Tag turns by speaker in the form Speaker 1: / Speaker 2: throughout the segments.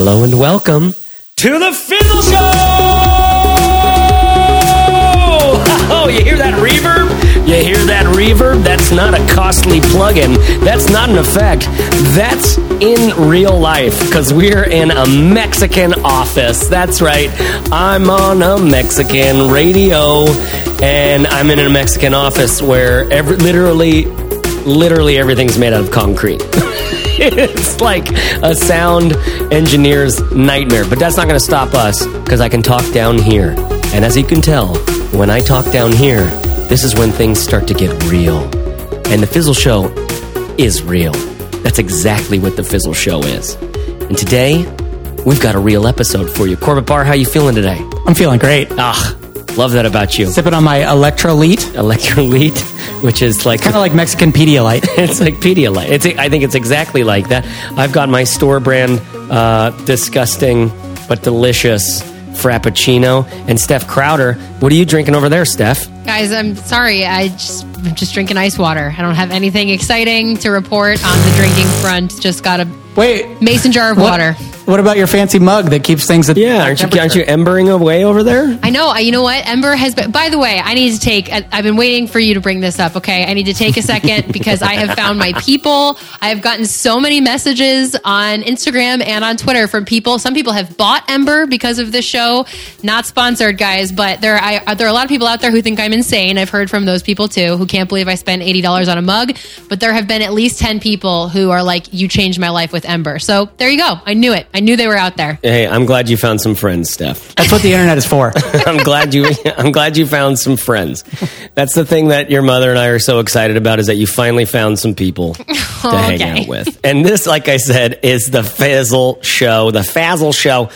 Speaker 1: Hello and welcome to the Fizzle Show! Oh, you hear that reverb? You hear that reverb? That's not a costly plug-in. That's not an effect. That's in real life because we're in a Mexican office. That's right. I'm on a Mexican radio and I'm in a Mexican office where every, literally, literally everything's made out of concrete. it's like a sound engineer's nightmare. But that's not going to stop us because I can talk down here. And as you can tell, when I talk down here, this is when things start to get real. And the Fizzle Show is real. That's exactly what the Fizzle Show is. And today, we've got a real episode for you. Corbett Barr, how you feeling today?
Speaker 2: I'm feeling great.
Speaker 1: Ah, love that about you.
Speaker 2: Sipping on my Electrolyte,
Speaker 1: Electrolyte, which is like
Speaker 2: kind of like Mexican Pedialyte.
Speaker 1: it's like Pedialyte. It's I think it's exactly like that. I've got my store brand, uh, disgusting but delicious Frappuccino. And Steph Crowder, what are you drinking over there, Steph?
Speaker 3: Guys, I'm sorry. I just I'm just drinking ice water. I don't have anything exciting to report on the drinking front. Just got a
Speaker 2: Wait,
Speaker 3: mason jar of
Speaker 2: what-
Speaker 3: water.
Speaker 2: What about your fancy mug that keeps things at
Speaker 1: Yeah, aren't you, aren't you embering away over there?
Speaker 3: I know. I- You know what? Ember has been. By the way, I need to take. I- I've been waiting for you to bring this up. Okay, I need to take a second because I have found my people. I have gotten so many messages on Instagram and on Twitter from people. Some people have bought Ember because of this show. Not sponsored, guys, but there. I, there are a lot of people out there who think I'm insane. I've heard from those people too, who can't believe I spent eighty dollars on a mug. But there have been at least ten people who are like, "You changed my life with Ember." So there you go. I knew it. I knew they were out there.
Speaker 1: Hey, I'm glad you found some friends, Steph.
Speaker 2: That's what the internet is for.
Speaker 1: I'm glad you I'm glad you found some friends. That's the thing that your mother and I are so excited about is that you finally found some people to hang
Speaker 3: Okay.
Speaker 1: out with. And this, like I said, is the Fizzle Show, the Fazzle Show.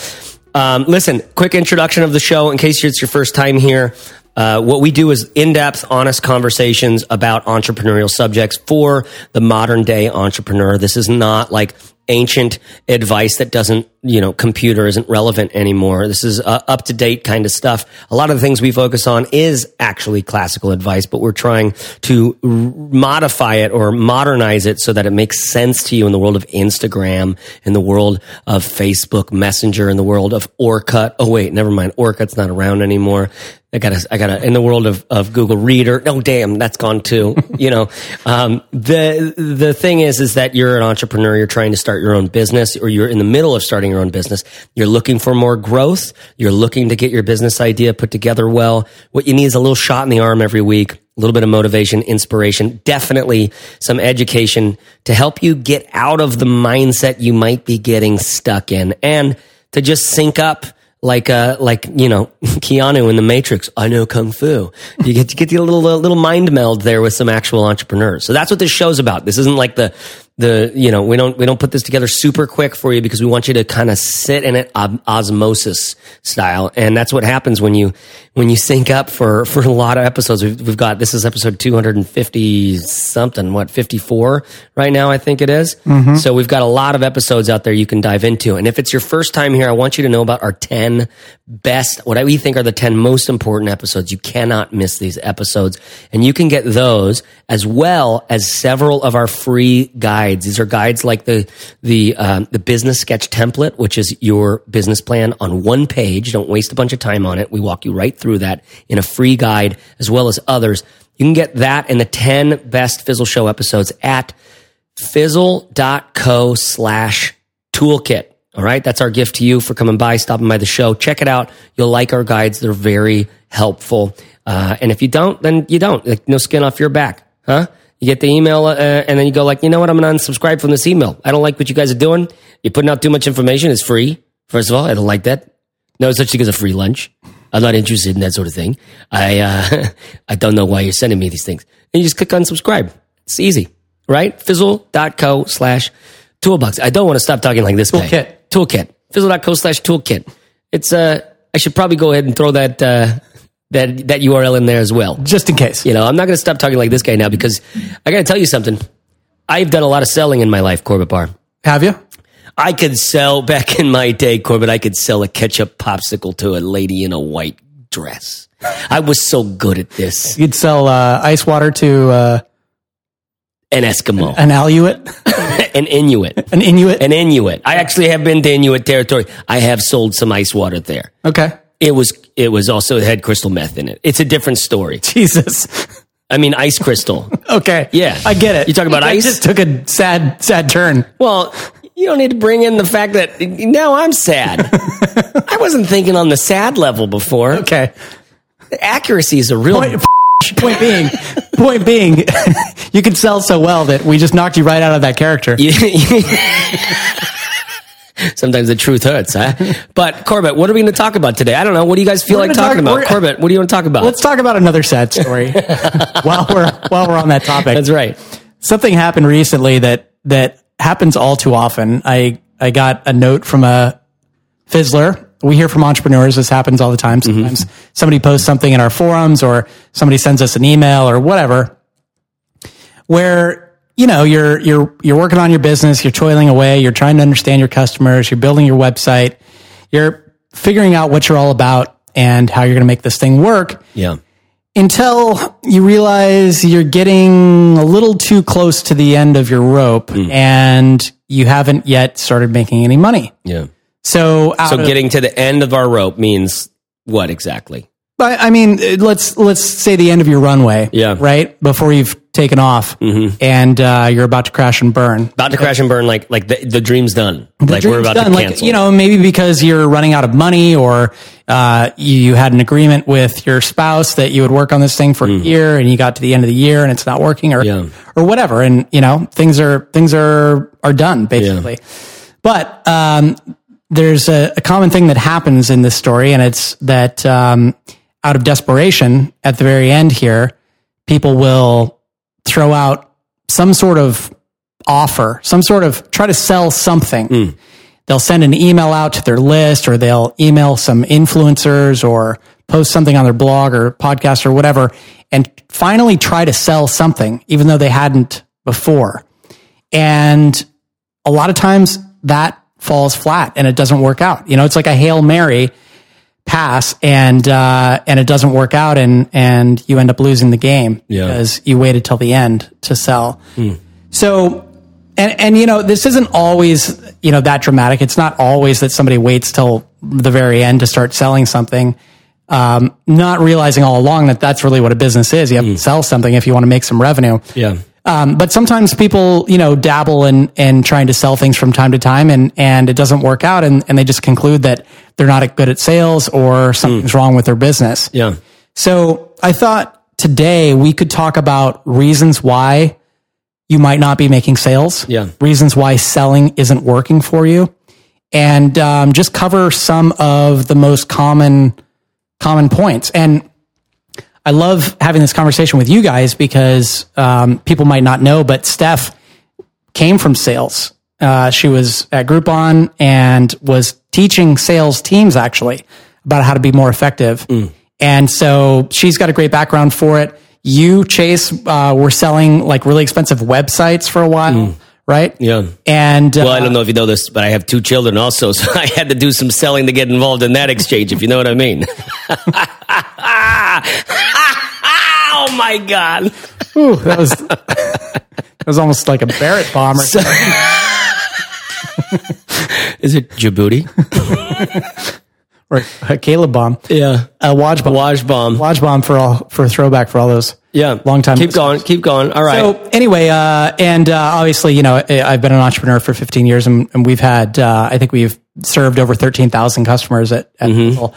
Speaker 1: Um, listen, quick introduction of the show in case it's your first time here. Uh, what we do is in-depth, honest conversations about entrepreneurial subjects for the modern day entrepreneur. This is not like ancient advice that doesn't, you know, computer isn't relevant anymore. This is uh, up to date kind of stuff. A lot of the things we focus on is actually classical advice, but we're trying to r- modify it or modernize it so that it makes sense to you in the world of Instagram, in the world of Facebook Messenger, in the world of Orkut. Oh wait, never mind. Orkut's not around anymore. I gotta, I gotta, in the world of, of Google Reader. No, damn, that's gone too. you know, um, the, the thing is, is that you're an entrepreneur, you're trying to start your own business or you're in the middle of starting your own business. You're looking for more growth. You're looking to get your business idea put together well. What you need is a little shot in the arm every week. A little bit of motivation, inspiration, definitely some education to help you get out of the mindset you might be getting stuck in and to just sync up like uh like you know Keanu in the Matrix. I know kung fu. You get to get a little a little mind meld there with some actual entrepreneurs. So that's what this show's about. This isn't like the the you know we don't we don't put this together super quick for you because we want you to kind of sit in it um, osmosis style, and that's what happens when you when you sync up for for a lot of episodes. We've, we've got this is episode two hundred and fifty something, what fifty four right now I think it is. So we've got a lot of episodes out there you can dive into, and if it's your first time here, I want you to know about our ten best what we think are the ten most important episodes. You cannot miss these episodes, and you can get those as well as several of our free guides. These are guides like the the um, the business sketch template, which is your business plan on one page. Don't waste a bunch of time on it. We walk you right through that in a free guide, as well as others. You can get that and the ten best Fizzle Show episodes at fizzle.co slash toolkit. All right. That's our gift to you for coming by, stopping by the show. Check it out. You'll like our guides. They're very helpful. Uh, and if you don't, then you don't. Like, no skin off your back. Huh? You get the email, uh, and then you go like, you know what? I'm going to unsubscribe from this email. I don't like what you guys are doing. You're putting out too much information. It's free. First of all, I don't like that. No such thing as a free lunch. I'm not interested in that sort of thing. I, uh, I don't know why you're sending me these things. And you just click on subscribe. It's easy, right? Fizzle.co slash toolbox. I don't want to stop talking like this guy.
Speaker 2: Toolkit.
Speaker 1: Toolkit. Fizzle.co slash toolkit. It's, uh, I should probably go ahead and throw that, uh, that, that URL in there as well.
Speaker 2: Just in case.
Speaker 1: You know, I'm not going to stop talking like this guy now because I got to tell you something. I've done a lot of selling in my life, Corbett Barr.
Speaker 2: Have you?
Speaker 1: I could sell back in my day, Corbett. I could sell a ketchup popsicle to a lady in a white dress. I was so good at this.
Speaker 2: You'd sell uh, ice water to uh,
Speaker 1: An Eskimo,
Speaker 2: An Aleut?
Speaker 1: an Inuit,
Speaker 2: An Inuit?
Speaker 1: an Inuit. I actually have been to Inuit territory. I have sold some ice water there.
Speaker 2: okay.
Speaker 1: It was it was also it had crystal meth in it. It's a different story.
Speaker 2: Jesus.
Speaker 1: I mean, ice crystal.
Speaker 2: Okay.
Speaker 1: Yeah.
Speaker 2: I get it.
Speaker 1: You talk about ice?
Speaker 2: just took a sad, sad turn.
Speaker 1: Well, you don't need to bring in the fact that now I'm sad. I wasn't thinking on the sad level before.
Speaker 2: Okay.
Speaker 1: Accuracy is a real.
Speaker 2: Point, point being, point being, you can sell so well that we just knocked you right out of that character.
Speaker 1: Sometimes the truth hurts, huh? But Corbett, what are we going to talk about today? I don't know. What do you guys feel
Speaker 2: We're
Speaker 1: like talking
Speaker 2: talk-
Speaker 1: about? Corbett, what do you want to talk about?
Speaker 2: Let's talk about another sad story while we're while we're on that topic.
Speaker 1: That's right.
Speaker 2: Something happened recently that that happens all too often. I I got a note from a fizzler. We hear from entrepreneurs. This happens all the time. Mm-hmm. Sometimes somebody posts something in our forums, or somebody sends us an email, or whatever, where you know you're you're you're working on your business. You're toiling away. You're trying to understand your customers. You're building your website. You're figuring out what you're all about and how you're going to make this thing work
Speaker 1: Yeah.
Speaker 2: Until you realize you're getting a little too close to the end of your rope hmm. and you haven't yet started making any money.
Speaker 1: Yeah.
Speaker 2: So,
Speaker 1: So
Speaker 2: of-
Speaker 1: getting to the end of our rope means what exactly?
Speaker 2: I I mean, let's let's say the end of your runway,
Speaker 1: Yeah.
Speaker 2: right before you've taken off, and uh, you're about to crash and burn.
Speaker 1: About to crash and burn, like like the, the dream's done.
Speaker 2: The
Speaker 1: like we're
Speaker 2: dream's
Speaker 1: about
Speaker 2: done.
Speaker 1: to
Speaker 2: Like, you know, maybe because you're running out of money, or uh, you, had an agreement with your spouse that you would work on this thing for a year, and you got to the end of the year and it's not working, or
Speaker 1: Mm. Yeah.
Speaker 2: or whatever, and you know things are things are are done basically. But um, there's a, a common thing that happens in this story, and it's that um, out of desperation, at the very end here, people will throw out some sort of offer, some sort of try to sell something. Hmm. They'll send an email out to their list, or they'll email some influencers, or post something on their blog or podcast or whatever, and finally try to sell something, even though they hadn't before. And a lot of times that falls flat and it doesn't work out. You know, it's like a Hail Mary pass and uh, and it doesn't work out and and you end up losing the game
Speaker 1: Yeah.
Speaker 2: because you waited till the end to sell. So and and you know this isn't always you know that dramatic. It's not always that somebody waits till the very end to start selling something. Um, not realizing all along that that's really what a business is. You have to sell something if you want to make some revenue.
Speaker 1: yeah.
Speaker 2: Um, but sometimes people, you know, dabble in, in trying to sell things from time to time and, and it doesn't work out and, and they just conclude that they're not good at sales or something's wrong with their business.
Speaker 1: Yeah.
Speaker 2: So I thought today we could talk about reasons why you might not be making sales.
Speaker 1: Yeah.
Speaker 2: Reasons why selling isn't working for you and, um, just cover some of the most common, common points. And I love having this conversation with you guys because um, people might not know, but Steph came from sales. Uh, she was at Groupon and was teaching sales teams actually about how to be more effective. And so she's got a great background for it. You, Chase, uh, were selling like really expensive websites for a while, right?
Speaker 1: Yeah.
Speaker 2: And uh,
Speaker 1: Well, I don't know if you know this, but I have two children also, so I had to do some selling to get involved in that exchange, if you know what I mean. oh my God.
Speaker 2: Ooh, that was that was almost like a Barrett bomb or something.
Speaker 1: Is it Djibouti?
Speaker 2: or a Caleb bomb.
Speaker 1: Yeah.
Speaker 2: A Waj bomb.
Speaker 1: Waj bomb.
Speaker 2: Waj bomb for all for a throwback for all those.
Speaker 1: Yeah.
Speaker 2: Long time
Speaker 1: Keep
Speaker 2: listeners.
Speaker 1: going. Keep going. All right.
Speaker 2: So anyway, uh, and uh, obviously, you know, I- I've been an entrepreneur for 15 years, and, and we've had, uh, I think we've served over 13,000 customers at, at Google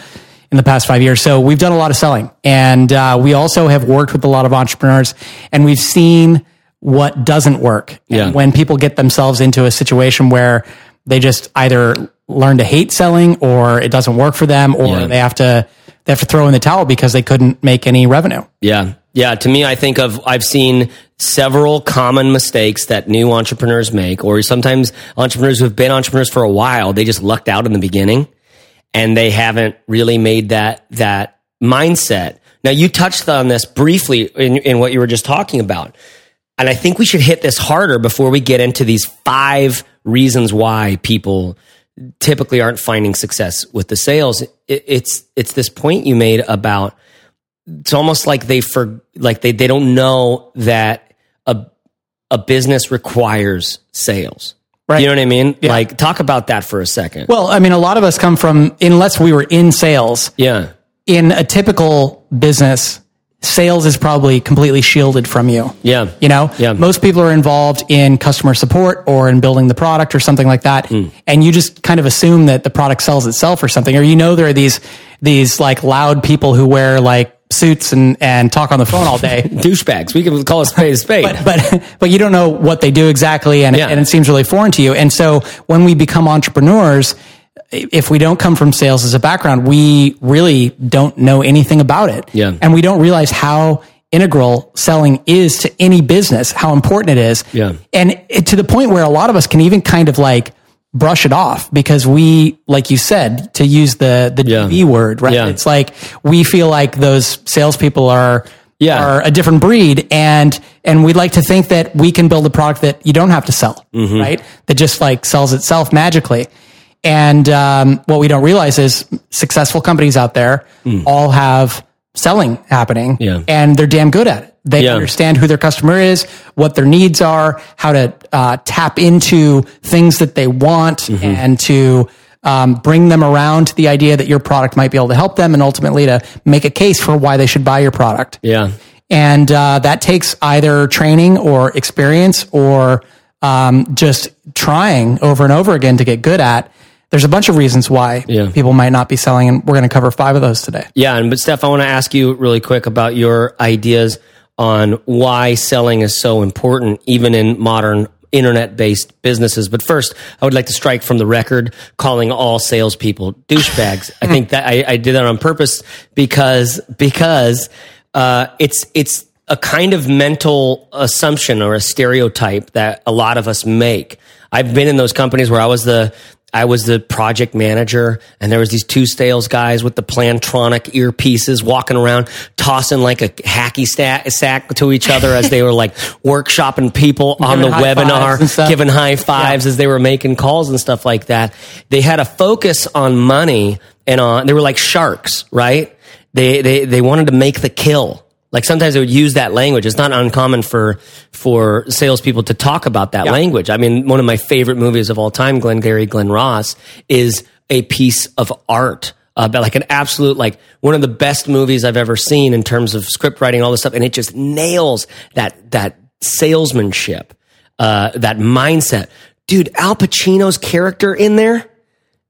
Speaker 2: in the past five years. So we've done a lot of selling, and uh, we also have worked with a lot of entrepreneurs, and we've seen what doesn't work.
Speaker 1: Yeah.
Speaker 2: When people get themselves into a situation where they just either learn to hate selling, or it doesn't work for them, or
Speaker 1: Yeah.
Speaker 2: they have to they have to throw in the towel because they couldn't make any revenue.
Speaker 1: Yeah. Yeah. To me, I think of, I've seen several common mistakes that new entrepreneurs make, or sometimes entrepreneurs who have been entrepreneurs for a while, they just lucked out in the beginning and they haven't really made that, that mindset. Now you touched on this briefly in, in what you were just talking about. And I think we should hit this harder before we get into these five reasons why people typically aren't finding success with the sales. It, it's it's this point you made about it's almost like they for like they they don't know that a a business requires sales.
Speaker 2: Right.
Speaker 1: You know what I mean? Like, talk about that for a second.
Speaker 2: Well, I mean, a lot of us come from, unless we were in sales,
Speaker 1: yeah.
Speaker 2: in a typical business, sales is probably completely shielded from you.
Speaker 1: Yeah.
Speaker 2: You know,
Speaker 1: Yeah.
Speaker 2: most people are involved in customer support or in building the product or something like that.
Speaker 1: Hmm.
Speaker 2: And you just kind of assume that the product sells itself or something. Or you know, there are these, these like loud people who wear like suits and, and talk on the phone all day.
Speaker 1: Douchebags. We can call a spade a spade.
Speaker 2: but but but you don't know what they do exactly and,
Speaker 1: Yeah.
Speaker 2: and it seems really foreign to you and so when we become entrepreneurs if we don't come from sales as a background we really don't know anything about it
Speaker 1: Yeah.
Speaker 2: and we don't realize how integral selling is to any business how important it is
Speaker 1: Yeah.
Speaker 2: and it, to the point where a lot of us can even kind of like brush it off because we like you said to use the the
Speaker 1: Yeah.
Speaker 2: Word right
Speaker 1: Yeah.
Speaker 2: it's like we feel like those salespeople are
Speaker 1: Yeah.
Speaker 2: are a different breed and and we'd like to think that we can build a product that you don't have to sell
Speaker 1: Mm-hmm.
Speaker 2: right that just like sells itself magically and um, what we don't realize is successful companies out there all have selling happening
Speaker 1: Mm. Yeah.
Speaker 2: and they're damn good at it they
Speaker 1: Yeah.
Speaker 2: understand who their customer is what their needs are how to uh, tap into things that they want
Speaker 1: Mm-hmm.
Speaker 2: and to um, bring them around to the idea that your product might be able to help them and ultimately to make a case for why they should buy your product
Speaker 1: yeah.
Speaker 2: and uh, that takes either training or experience or um, just trying over and over again to get good at. There's a bunch of reasons why
Speaker 1: Yeah.
Speaker 2: people might not be selling, and we're going to cover five of those today.
Speaker 1: Yeah, and but Steph, I want to ask you really quick about your ideas on why selling is so important, even in modern internet-based businesses. But first, I would like to strike from the record calling all salespeople douchebags. I think that I, I did that on purpose because because uh, it's it's a kind of mental assumption or a stereotype that a lot of us make. I've been in those companies where I was the I was the project manager, and there was these two sales guys with the Plantronic earpieces walking around, tossing like a hacky sack to each other as they were like workshopping people on the webinar, giving high fives as they were making calls and stuff like that. They had a focus on money and on. They were like sharks, right? They they they wanted to make the kill. Like sometimes they would use that language. It's not uncommon for for salespeople to talk about that language. I mean, one of my favorite movies of all time, Glenn Gary, Glen Ross, is a piece of art. Uh, but like an absolute, like one of the best movies I've ever seen in terms of script writing, all this stuff, and it just nails that that salesmanship, uh, that mindset. Dude, Al Pacino's character in there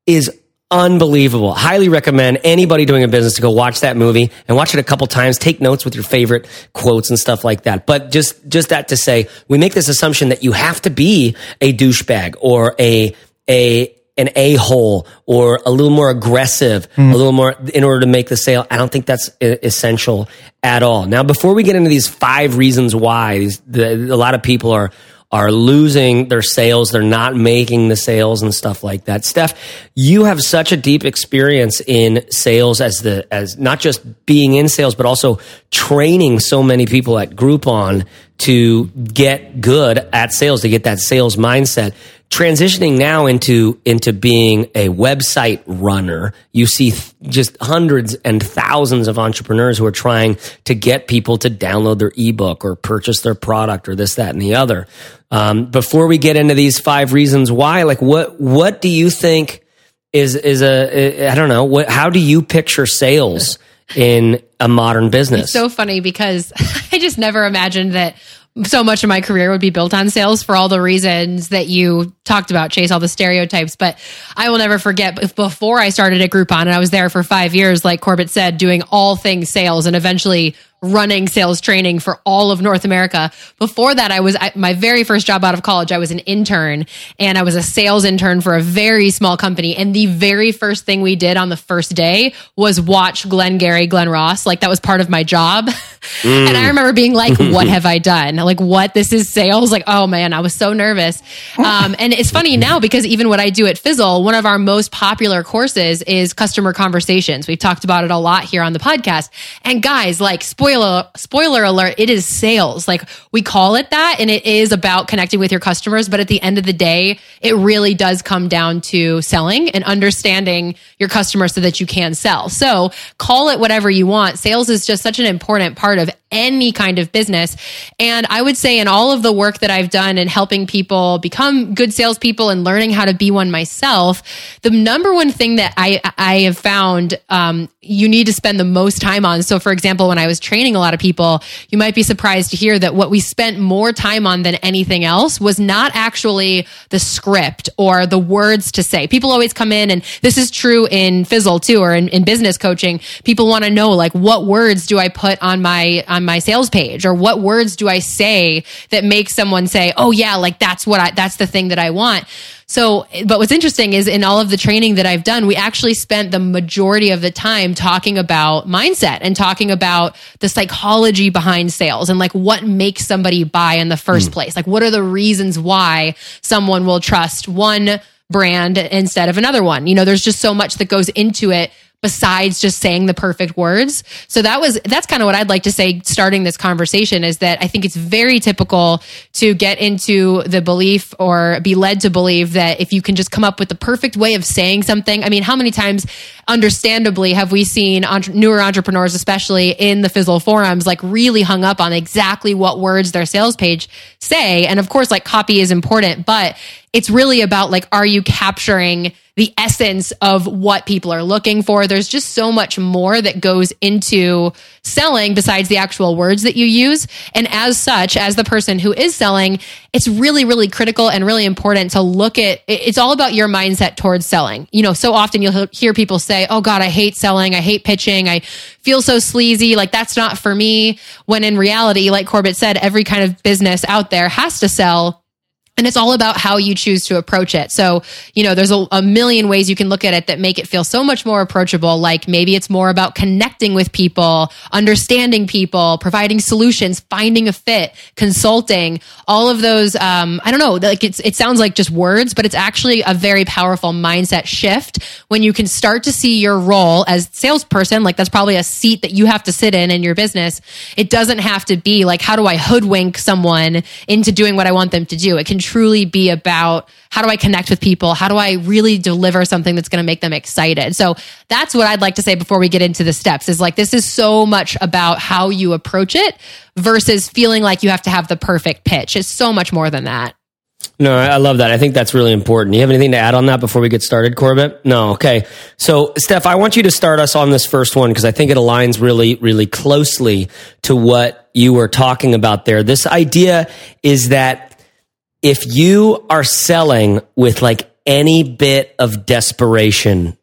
Speaker 1: is unbelievable. Highly recommend anybody doing a business to go watch that movie and watch it a couple times. Take notes with your favorite quotes and stuff like that. But just just that to say, we make this assumption that you have to be a douchebag or a a an a hole or a little more aggressive, hmm. a little more in order to make the sale. I don't think that's essential at all. Now, before we get into these five reasons why, these, the, a lot of people are are losing their sales. They're not making the sales and stuff like that. Steph, you have such a deep experience in sales as the, as not just being in sales, but also training so many people at Groupon to get good at sales, to get that sales mindset. Transitioning now into, into being a website runner, you see th- just hundreds and thousands of entrepreneurs who are trying to get people to download their ebook or purchase their product or this, that, and the other. Um, before we get into these five reasons why, like what what do you think is is a I don't know what how do you picture sales in a modern business?
Speaker 3: It's so funny because I just never imagined that so much of my career would be built on sales for all the reasons that you talked about, Chase, all the stereotypes. But I will never forget before I started at Groupon and I was there for five years, like Corbett said, doing all things sales and eventually running sales training for all of North America. Before that, I was I, my very first job out of college. I was an intern and I was a sales intern for a very small company. And the very first thing we did on the first day was watch Glenn Gary, Glen Ross. Like that was part of my job. and I remember being like, what have I done? Like, what? This is sales? Like, oh man, I was so nervous. Um, and it's funny now because even what I do at Fizzle, one of our most popular courses is customer conversations. We've talked about it a lot here on the podcast. And guys, like, spoiler, spoiler alert, it is sales. Like, we call it that and it is about connecting with your customers. But at the end of the day, it really does come down to selling and understanding your customer so that you can sell. So call it whatever you want. Sales is just such an important part of any kind of business. And I would say in all of the work that I've done in helping people become good salespeople and learning how to be one myself, the number one thing that I, I have found, um, you need to spend the most time on. So for example, when I was training a lot of people, you might be surprised to hear that what we spent more time on than anything else was not actually the script or the words to say. People always come in and this is true in Fizzle too, or in, in business coaching. People want to know like, what words do I put on my, on my sales page or what words do I say that make someone say, Oh yeah, like that's what I, that's the thing that I want. So, but what's interesting is in all of the training that I've done, we actually spent the majority of the time talking about mindset and talking about the psychology behind sales and like what makes somebody buy in the first mm. place. Like, what are the reasons why someone will trust one brand instead of another one? You know, there's just so much that goes into it besides just saying the perfect words. So that was, that's kind of what I'd like to say starting this conversation is that I think it's very typical to get into the belief or be led to believe that if you can just come up with the perfect way of saying something. I mean, how many times, understandably, have we seen entre- newer entrepreneurs, especially in the Fizzle forums, like really hung up on exactly what words their sales page say? And of course, like copy is important, but it's really about like, are you capturing the essence of what people are looking for. There's just so much more that goes into selling besides the actual words that you use. And as such, as the person who is selling, it's really, really critical and really important to look at it's all about your mindset towards selling. You know, so often you'll hear people say, Oh God, I hate selling. I hate pitching. I feel so sleazy. Like that's not for me. When in reality, like Corbett said, every kind of business out there has to sell and it's all about how you choose to approach it. So, you know, there's a, a, million ways you can look at it that make it feel so much more approachable. Like maybe it's more about connecting with people, understanding people, providing solutions, finding a fit, consulting, all of those. Um, I don't know, like it's, it sounds like just words, but it's actually a very powerful mindset shift when you can start to see your role as salesperson. Like that's probably a seat that you have to sit in in your business. It doesn't have to be like, how do I hoodwink someone into doing what I want them to do? It can truly be about how do I connect with people? How do I really deliver something that's going to make them excited? So that's what I'd like to say before we get into the steps is like, this is so much about how you approach it versus feeling like you have to have the perfect pitch. It's so much more than that.
Speaker 1: No, I love that. I think that's really important. You have anything to add on that before we get started, Corbett? No. Okay. So, Steph, I want you to start us on this first one because I think it aligns really, really closely to what you were talking about there. This idea is that if you are selling with like any bit of desperation,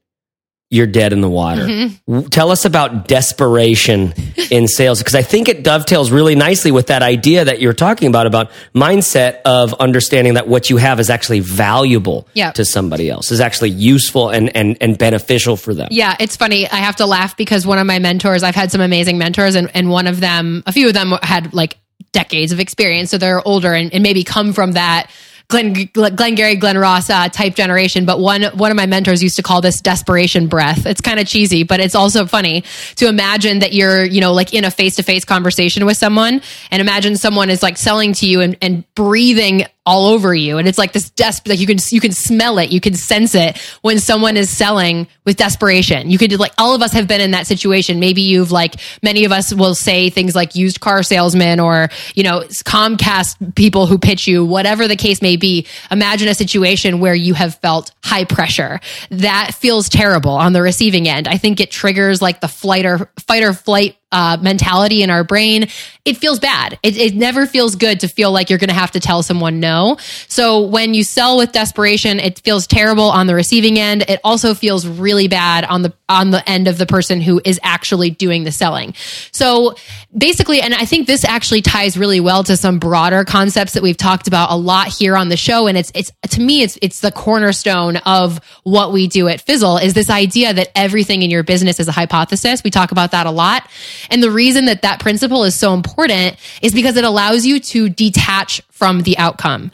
Speaker 1: you're dead in the water. Mm-hmm. Tell us about desperation in sales because I think it dovetails really nicely with that idea that you're talking about about mindset of understanding that what you have is actually valuable to somebody else, is actually useful and and and beneficial for them.
Speaker 3: Yeah, it's funny. I have to laugh because one of my mentors, I've had some amazing mentors and and one of them, a few of them had like decades of experience. So they're older and, and maybe come from that Glenn, Glengarry, Glen Ross uh, type generation. But one one of my mentors used to call this desperation breath. It's kind of cheesy, but it's also funny to imagine that you're you know like in a face to face conversation with someone, and imagine someone is like selling to you and, and breathing all over you. And it's like this desperate like you can you can smell it. You can sense it when someone is selling with desperation. You could like all of us have been in that situation. Maybe you've like many of us will say things like used car salesman or you know comcast people who pitch you whatever the case may be. Imagine a situation where you have felt high pressure. That feels terrible on the receiving end. I think it triggers like the flight or fight or flight uh, mentality in our brain, it feels bad. It, it never feels good to feel like you're going to have to tell someone no. So when you sell with desperation, it feels terrible on the receiving end. It also feels really bad on the on the end of the person who is actually doing the selling. So basically, and I think this actually ties really well to some broader concepts that we've talked about a lot here on the show. And it's it's to me, it's it's the cornerstone of what we do at Fizzle is this idea that everything in your business is a hypothesis. We talk about that a lot. And the reason that that principle is so important is because it allows you to detach from the outcome.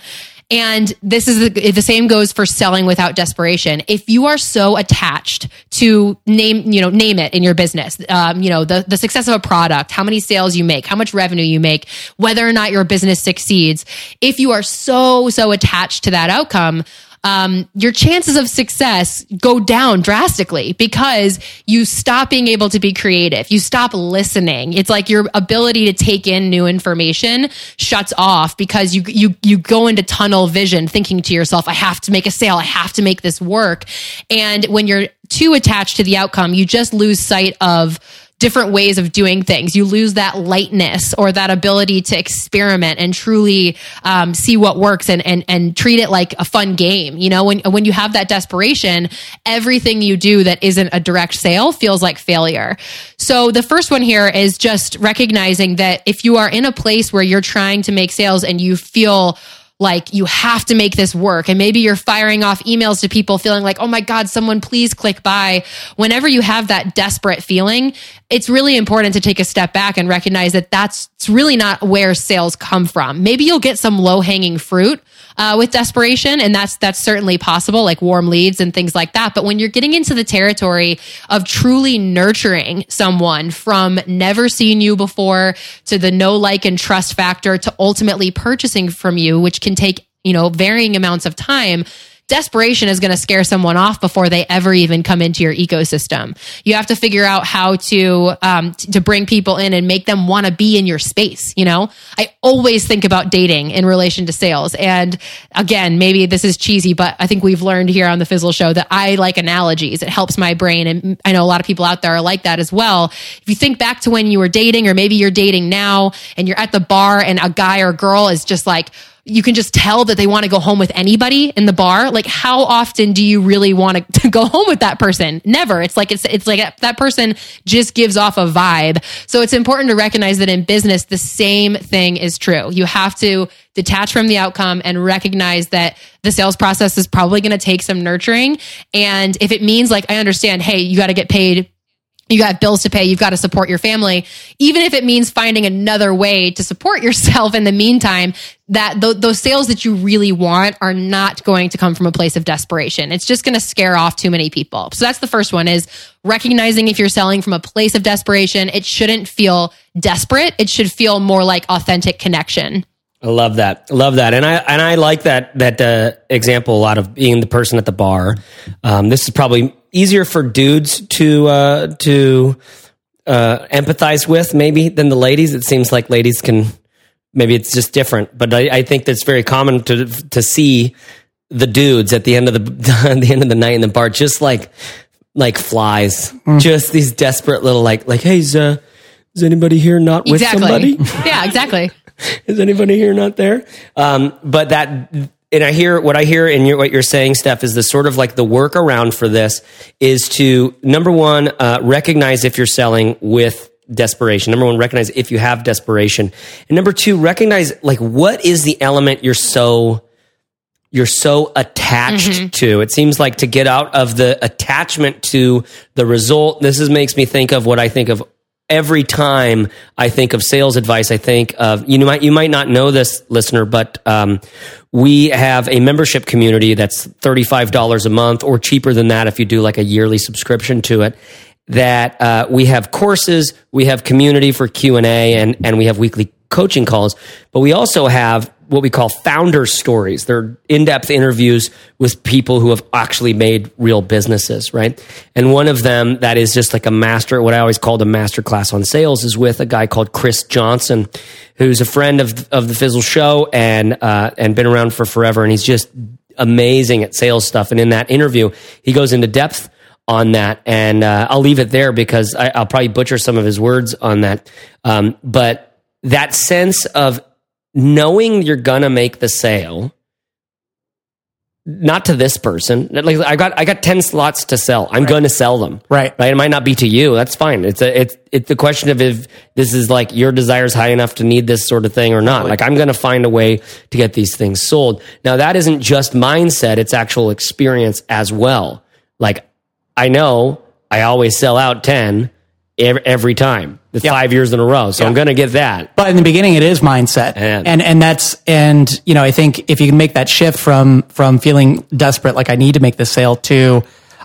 Speaker 3: And this is the, the, same goes for selling without desperation. If you are so attached to name, you know, name it in your business, um, you know, the, the success of a product, how many sales you make, how much revenue you make, whether or not your business succeeds. If you are so, so attached to that outcome, um, your chances of success go down drastically because you stop being able to be creative. You stop listening. It's like your ability to take in new information shuts off because you you you go into tunnel vision, thinking to yourself, "I have to make a sale. I have to make this work." And when you're too attached to the outcome, you just lose sight of different ways of doing things. You lose that lightness or that ability to experiment and truly um, see what works and, and and treat it like a fun game. You know, when when you have that desperation, everything you do that isn't a direct sale feels like failure. So the first one here is just recognizing that if you are in a place where you're trying to make sales and you feel like you have to make this work. And maybe you're firing off emails to people feeling like, oh my God, someone please click buy. Whenever you have that desperate feeling, it's really important to take a step back and recognize that that's it's really not where sales come from. Maybe you'll get some low hanging fruit uh, with desperation, and that's that's certainly possible, like warm leads and things like that. But when you're getting into the territory of truly nurturing someone from never seeing you before to the know like and trust factor to ultimately purchasing from you, which can take you know varying amounts of time desperation is going to scare someone off before they ever even come into your ecosystem. You have to figure out how to um, t- to bring people in and make them want to be in your space. You know, I always think about dating in relation to sales. And again, maybe this is cheesy, but I think we've learned here on the Fizzle Show that I like analogies. It helps my brain, and I know a lot of people out there are like that as well. If you think back to when you were dating, or maybe you're dating now, and you're at the bar, and a guy or girl is just like you can just tell that they want to go home with anybody in the bar. Like, how often do you really want to, go home with that person? Never. It's like, it's, it's like that person just gives off a vibe. So it's important to recognize that in business, the same thing is true. You have to detach from the outcome and recognize that the sales process is probably going to take some nurturing. And if it means like, I understand, hey, you got to get paid you got bills to pay, you've got to support your family. Even if it means finding another way to support yourself in the meantime, that th- those sales that you really want are not going to come from a place of desperation. It's just going to scare off too many people. So that's the first one is recognizing if you're selling from a place of desperation, it shouldn't feel desperate. It should feel more like authentic connection.
Speaker 1: I love that. Love that. And I and I like that that uh, example a lot of being the person at the bar. Um, this is probably easier for dudes to uh, to uh, empathize with maybe than the ladies. It seems like ladies can maybe it's just different, but I, I think that's very common to to see the dudes at the end of the at the end of the night in the bar just like like flies, mm. just these desperate little like like hey, is, uh, is anybody here not with
Speaker 3: exactly.
Speaker 1: somebody?
Speaker 3: yeah, exactly.
Speaker 1: Is anybody here not there? Um, but that, and I hear what I hear in your, what you're saying, Steph, is the sort of like the workaround for this is to number one, uh, recognize if you're selling with desperation. Number one, recognize if you have desperation, and number two, recognize like what is the element you're so you're so attached mm-hmm. to. It seems like to get out of the attachment to the result. This is makes me think of what I think of every time I think of sales advice, I think of you might you might not know this listener, but um, we have a membership community that's thirty five dollars a month or cheaper than that if you do like a yearly subscription to it. That uh, we have courses, we have community for Q and A, and and we have weekly coaching calls, but we also have what we call founder stories. They're in depth interviews with people who have actually made real businesses, right? And one of them that is just like a master, what I always called a master class on sales, is with a guy called Chris Johnson, who's a friend of of the Fizzle Show and uh, and been around for forever, and he's just amazing at sales stuff. And in that interview, he goes into depth on that, and uh, I'll leave it there because I, will probably butcher some of his words on that. Um, but that sense of knowing you're gonna make the sale not to this person. Like I got, I got ten slots to sell. I'm right. going to sell them.
Speaker 2: Right.
Speaker 1: Right. It might not be to you. That's fine. It's a, it's, it's the question of if this is like your desires high enough to need this sort of thing or not. Like I'm going to find a way to get these things sold. Now that isn't just mindset. It's actual experience as well. Like I know I always sell out ten every, every time. the yep. five years in a row. So yep. I'm going to get that.
Speaker 2: But in the beginning, it is mindset. And, and, and that's, and, you know, I think if you can make that shift from, from feeling desperate, like I need to make this sale to,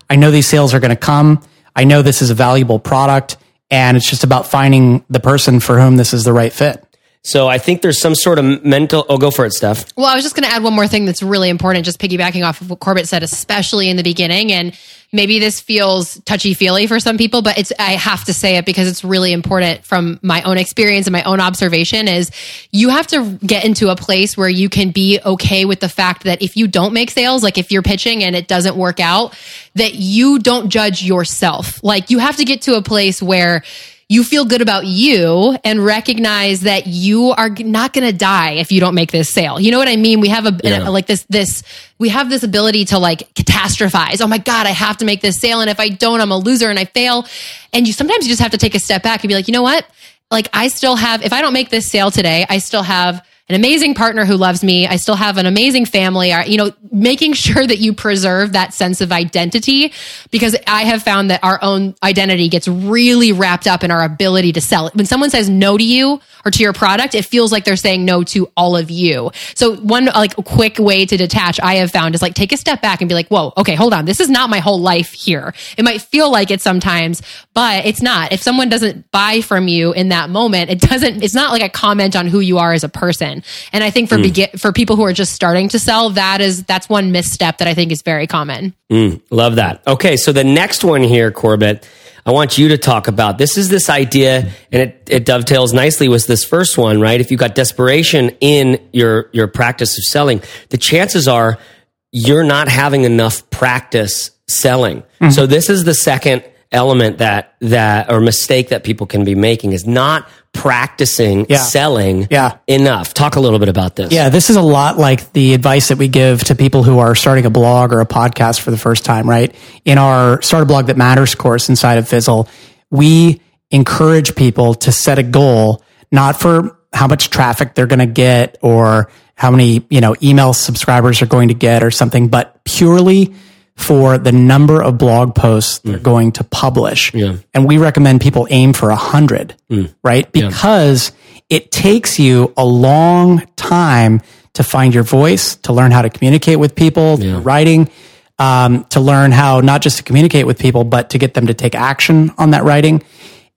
Speaker 2: I know these sales are going to come. I know this is a valuable product and it's just about finding the person for whom this is the right fit.
Speaker 1: So I think there's some sort of mental. Oh, go for it, Steph.
Speaker 3: Well, I was just going to add one more thing that's really important, just piggybacking off of what Corbett said, especially in the beginning. And maybe this feels touchy feely for some people, but it's, I have to say it because it's really important from my own experience and my own observation is you have to get into a place where you can be okay with the fact that if you don't make sales, like if you're pitching and it doesn't work out, that you don't judge yourself. Like you have to get to a place where you feel good about you and recognize that you are not going to die if you don't make this sale. You know what I mean? We have a, yeah. a, like this this we have this ability to like catastrophize. Oh my god, I have to make this sale and if I don't I'm a loser and I fail. And you sometimes you just have to take a step back and be like, "You know what? Like I still have if I don't make this sale today, I still have an amazing partner who loves me. I still have an amazing family. You know, making sure that you preserve that sense of identity because I have found that our own identity gets really wrapped up in our ability to sell it. When someone says no to you or to your product, it feels like they're saying no to all of you. So one like quick way to detach I have found is like take a step back and be like, whoa, okay, hold on. This is not my whole life here. It might feel like it sometimes, but it's not. If someone doesn't buy from you in that moment, it doesn't, it's not like a comment on who you are as a person. And I think for mm. begin for people who are just starting to sell, that is that's one misstep that I think is very common.
Speaker 1: Mm, love that. Okay, so the next one here, Corbett, I want you to talk about. This is this idea, and it, it dovetails nicely with this first one, right? If you've got desperation in your your practice of selling, the chances are you're not having enough practice selling. Mm-hmm. So this is the second element that that or mistake that people can be making is not practicing yeah. selling
Speaker 2: yeah.
Speaker 1: enough. Talk a little bit about this.
Speaker 2: Yeah, this is a lot like the advice that we give to people who are starting a blog or a podcast for the first time, right? In our Start a Blog That Matters course inside of Fizzle, we encourage people to set a goal, not for how much traffic they're going to get or how many, you know, email subscribers are going to get or something, but purely for the number of blog posts they're mm. going to publish.
Speaker 1: Yeah.
Speaker 2: And we recommend people aim for a hundred, mm. right? Because yeah. it takes you a long time to find your voice, to learn how to communicate with people, yeah. writing, um, to learn how not just to communicate with people, but to get them to take action on that writing.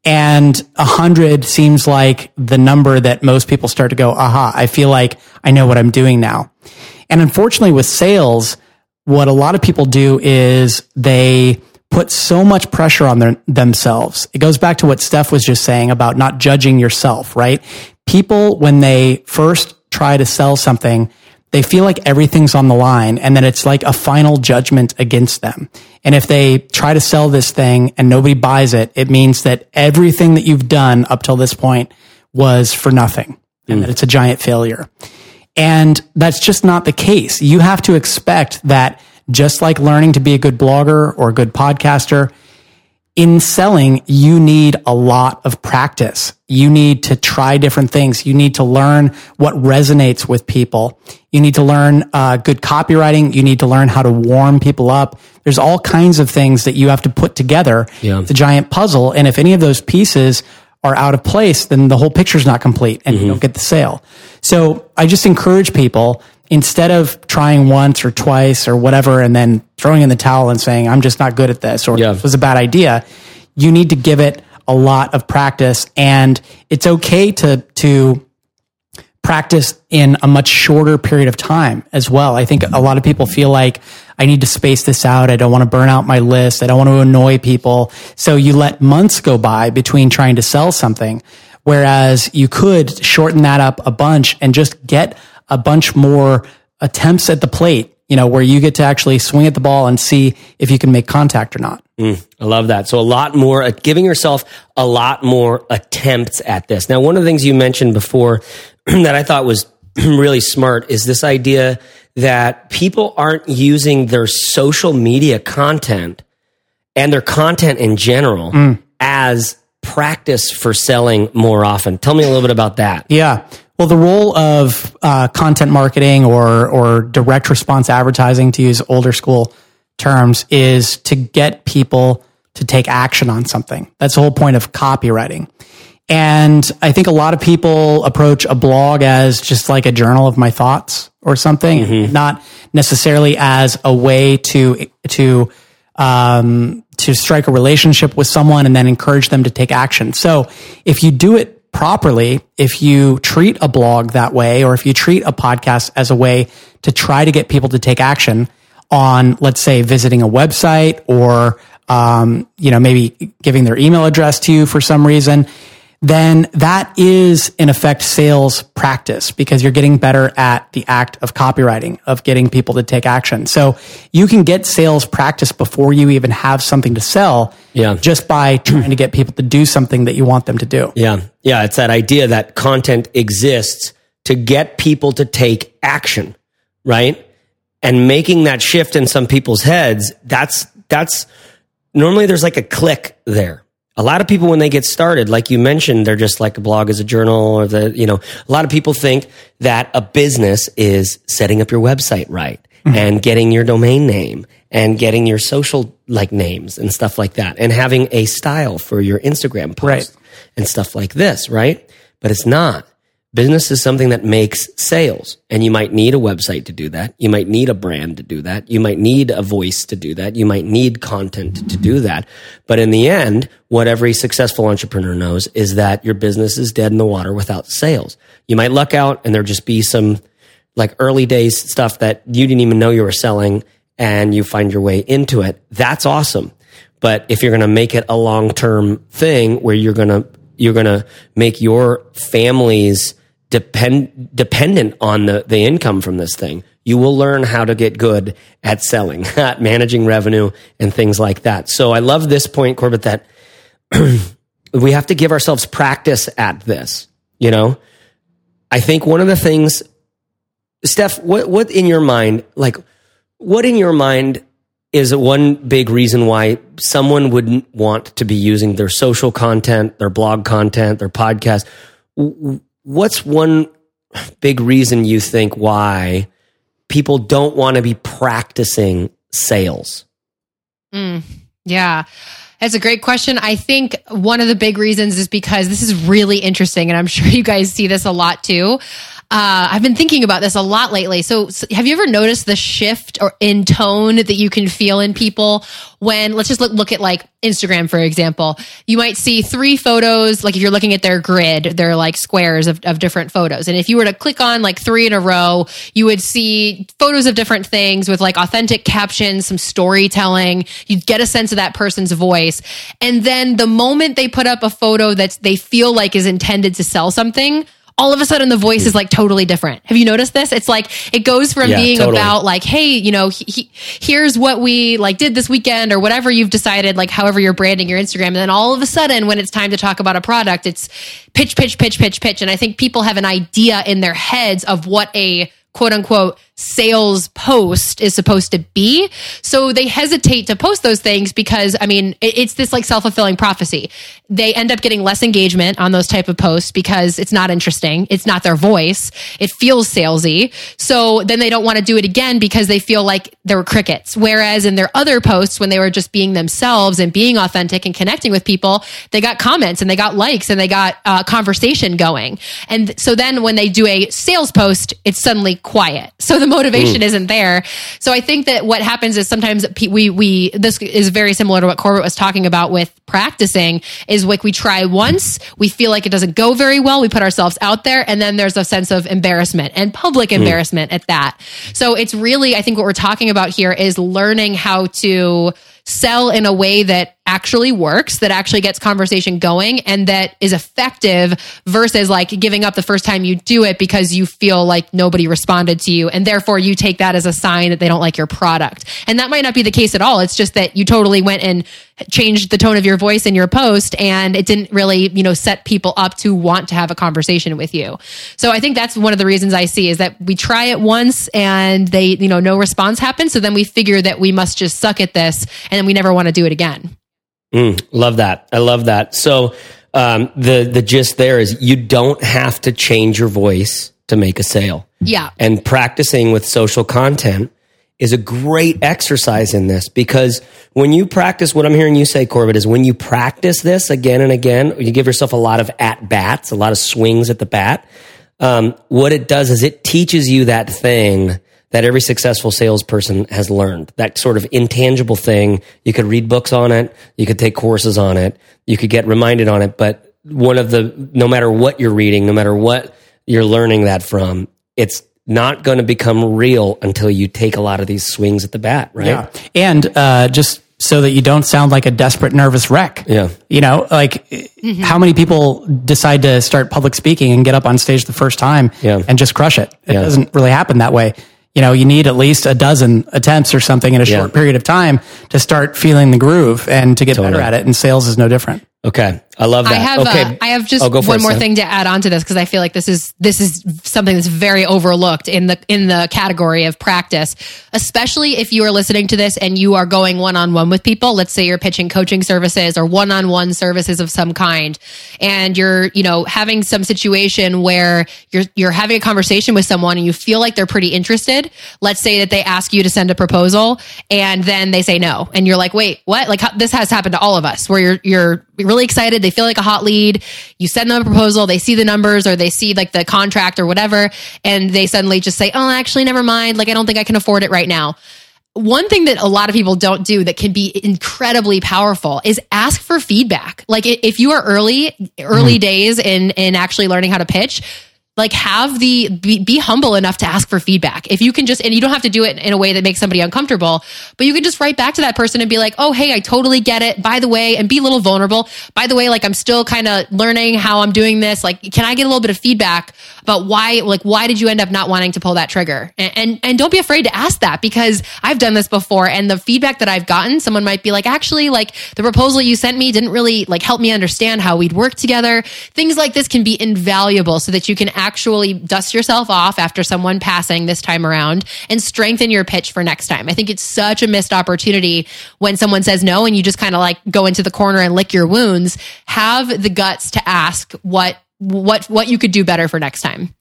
Speaker 2: And a hundred seems like the number that most people start to go, aha, I feel like I know what I'm doing now. And unfortunately with sales, what a lot of people do is they put so much pressure on their, themselves. It goes back to what Steph was just saying about not judging yourself, right? People, when they first try to sell something, they feel like everything's on the line and then it's like a final judgment against them. And if they try to sell this thing and nobody buys it, it means that everything that you've done up till this point was for nothing and mm. that it's a giant failure. And that's just not the case. You have to expect that just like learning to be a good blogger or a good podcaster, in selling, you need a lot of practice. You need to try different things. You need to learn what resonates with people. You need to learn uh, good copywriting. You need to learn how to warm people up. There's all kinds of things that you have to put together.
Speaker 1: Yeah.
Speaker 2: It's a giant puzzle. And if any of those pieces are out of place, then the whole picture is not complete and mm-hmm. you don't get the sale. So I just encourage people instead of trying once or twice or whatever and then throwing in the towel and saying, I'm just not good at this or yeah. this was a bad idea, you need to give it a lot of practice. And it's okay to, to practice in a much shorter period of time as well. I think a lot of people feel like I need to space this out. I don't want to burn out my list. I don't want to annoy people. So you let months go by between trying to sell something. Whereas you could shorten that up a bunch and just get a bunch more attempts at the plate, you know, where you get to actually swing at the ball and see if you can make contact or not.
Speaker 1: Mm, I love that. So a lot more, uh, giving yourself a lot more attempts at this. Now, one of the things you mentioned before that I thought was really smart is this idea that people aren't using their social media content and their content in general mm. as practice for selling more often. Tell me a little bit about that.
Speaker 2: Yeah. Well, the role of uh, content marketing or or direct response advertising, to use older school terms, is to get people to take action on something. That's the whole point of copywriting. And I think a lot of people approach a blog as just like a journal of my thoughts or something, mm-hmm. not necessarily as a way to to um, to strike a relationship with someone and then encourage them to take action. So if you do it properly, if you treat a blog that way, or if you treat a podcast as a way to try to get people to take action on, let's say, visiting a website or, um, you know, maybe giving their email address to you for some reason, then that is in effect sales practice because you're getting better at the act of copywriting, of getting people to take action. So you can get sales practice before you even have something to sell.
Speaker 1: Yeah.
Speaker 2: Just by trying to get people to do something that you want them to do.
Speaker 1: Yeah. Yeah. It's that idea that content exists to get people to take action, right? And making that shift in some people's heads, that's, that's normally there's like a click there a lot of people when they get started like you mentioned they're just like a blog as a journal or the you know a lot of people think that a business is setting up your website right mm-hmm. and getting your domain name and getting your social like names and stuff like that and having a style for your instagram post right. and stuff like this right but it's not Business is something that makes sales and you might need a website to do that. You might need a brand to do that. You might need a voice to do that. You might need content to do that. But in the end, what every successful entrepreneur knows is that your business is dead in the water without sales. You might luck out and there just be some like early days stuff that you didn't even know you were selling and you find your way into it. That's awesome. But if you're going to make it a long term thing where you're going to, you're going to make your family's depend dependent on the, the income from this thing. You will learn how to get good at selling, at managing revenue and things like that. So I love this point, Corbett, that we have to give ourselves practice at this. You know, I think one of the things, Steph, what, what in your mind, like, what in your mind is one big reason why someone wouldn't want to be using their social content, their blog content, their podcast? What's one big reason you think why people don't want to be practicing sales?
Speaker 3: Mm, yeah. That's a great question. I think one of the big reasons is because this is really interesting, and I'm sure you guys see this a lot too. Uh, I've been thinking about this a lot lately. So, so, have you ever noticed the shift or in tone that you can feel in people when, let's just look, look at like Instagram, for example. You might see three photos, like if you're looking at their grid, they're like squares of, of different photos. And if you were to click on like three in a row, you would see photos of different things with like authentic captions, some storytelling. You'd get a sense of that person's voice. And then the moment they put up a photo that they feel like is intended to sell something, all of a sudden the voice is like totally different. Have you noticed this? It's like it goes from yeah, being totally. about like, hey, you know, he, he, here's what we like did this weekend or whatever you've decided, like however you're branding your Instagram, and then all of a sudden when it's time to talk about a product, it's pitch, pitch, pitch, pitch, pitch, and I think people have an idea in their heads of what a quote unquote sales post is supposed to be. So they hesitate to post those things because, I mean, it's this like self fulfilling prophecy. They end up getting less engagement on those type of posts because it's not interesting. It's not their voice. It feels salesy. So then they don't want to do it again because they feel like there were crickets. Whereas in their other posts, when they were just being themselves and being authentic and connecting with people, they got comments and they got likes and they got uh, conversation going. And so then when they do a sales post, it's suddenly quiet. So the the motivation mm. isn't there. So I think that what happens is sometimes we we this is very similar to what Corbett was talking about with practicing is like we try once, we feel like it doesn't go very well, we put ourselves out there and then there's a sense of embarrassment and public mm. embarrassment at that. So it's really I think what we're talking about here is learning how to sell in a way that actually works, that actually gets conversation going and that is effective versus like giving up the first time you do it because you feel like nobody responded to you. And therefore you take that as a sign that they don't like your product. And that might not be the case at all. It's just that you totally went and changed the tone of your voice in your post and it didn't really, you know, set people up to want to have a conversation with you. So I think that's one of the reasons I see is that we try it once and they, you know, no response happens. So then we figure that we must just suck at this and then we never want to do it again.
Speaker 1: Mm, love that. I love that. So um, the the gist there is you don't have to change your voice to make a sale.
Speaker 3: Yeah.
Speaker 1: And practicing with social content is a great exercise in this because when you practice what I'm hearing you say, Corbett, is when you practice this again and again, you give yourself a lot of at bats, a lot of swings at the bat. Um, what it does is it teaches you that thing that every successful salesperson has learned. That sort of intangible thing. You could read books on it. You could take courses on it. You could get reminded on it. But one of the no matter what you're reading, no matter what you're learning that from, it's not going to become real until you take a lot of these swings at the bat, right?
Speaker 2: Yeah. And uh, just so that you don't sound like a desperate, nervous wreck.
Speaker 1: Yeah.
Speaker 2: You know, like how many people decide to start public speaking and get up on stage the first time
Speaker 1: Yeah.
Speaker 2: and just crush it? It
Speaker 1: Yeah.
Speaker 2: doesn't really happen that way. You know, you need at least a dozen attempts or something in a
Speaker 1: Yeah.
Speaker 2: short period of time to start feeling the groove and to get
Speaker 1: Totally.
Speaker 2: better at it. And sales is no different.
Speaker 1: Okay, I love that.
Speaker 3: I have
Speaker 1: okay,
Speaker 3: uh, I have just
Speaker 1: Oh,
Speaker 3: one
Speaker 1: it,
Speaker 3: more thing to add on to this because I feel like this is this is something that's very overlooked in the in the category of practice, especially if you are listening to this and you are going one on one with people. Let's say you're pitching coaching services or one on one services of some kind, and you're you know having some situation where you're you're having a conversation with someone and you feel like they're pretty interested. Let's say that they ask you to send a proposal and then they say no, and you're like, wait, what? Like this has happened to all of us, where you're you're really excited. They feel like a hot lead. You send them a proposal. They see the numbers or they see like the contract or whatever. And they suddenly just say, Oh, actually, never mind. Like, I don't think I can afford it right now. One thing that a lot of people don't do that can be incredibly powerful is ask for feedback. Like if you are early, early mm-hmm. days in, in actually learning how to pitch, like have the be, be humble enough to ask for feedback. If you can just and you don't have to do it in a way that makes somebody uncomfortable but you can just write back to that person and be like oh hey i totally get it. By the way and be a little vulnerable. By the way like i'm still kind of learning how i'm doing this. Like can i get a little bit of feedback about why like why did you end up not wanting to pull that trigger? And and, and don't be afraid to ask that because i've done this before and the feedback that i've gotten someone might be like actually like the proposal you sent me didn't really like help me understand how we'd work together. Things like this can be invaluable so that you can actually dust yourself off after someone passing this time around and strengthen your pitch for next time. I think it's such a missed opportunity when someone says no and you just kind of like go into the corner and lick your wounds. Have the guts to ask what what what you could do better for next time.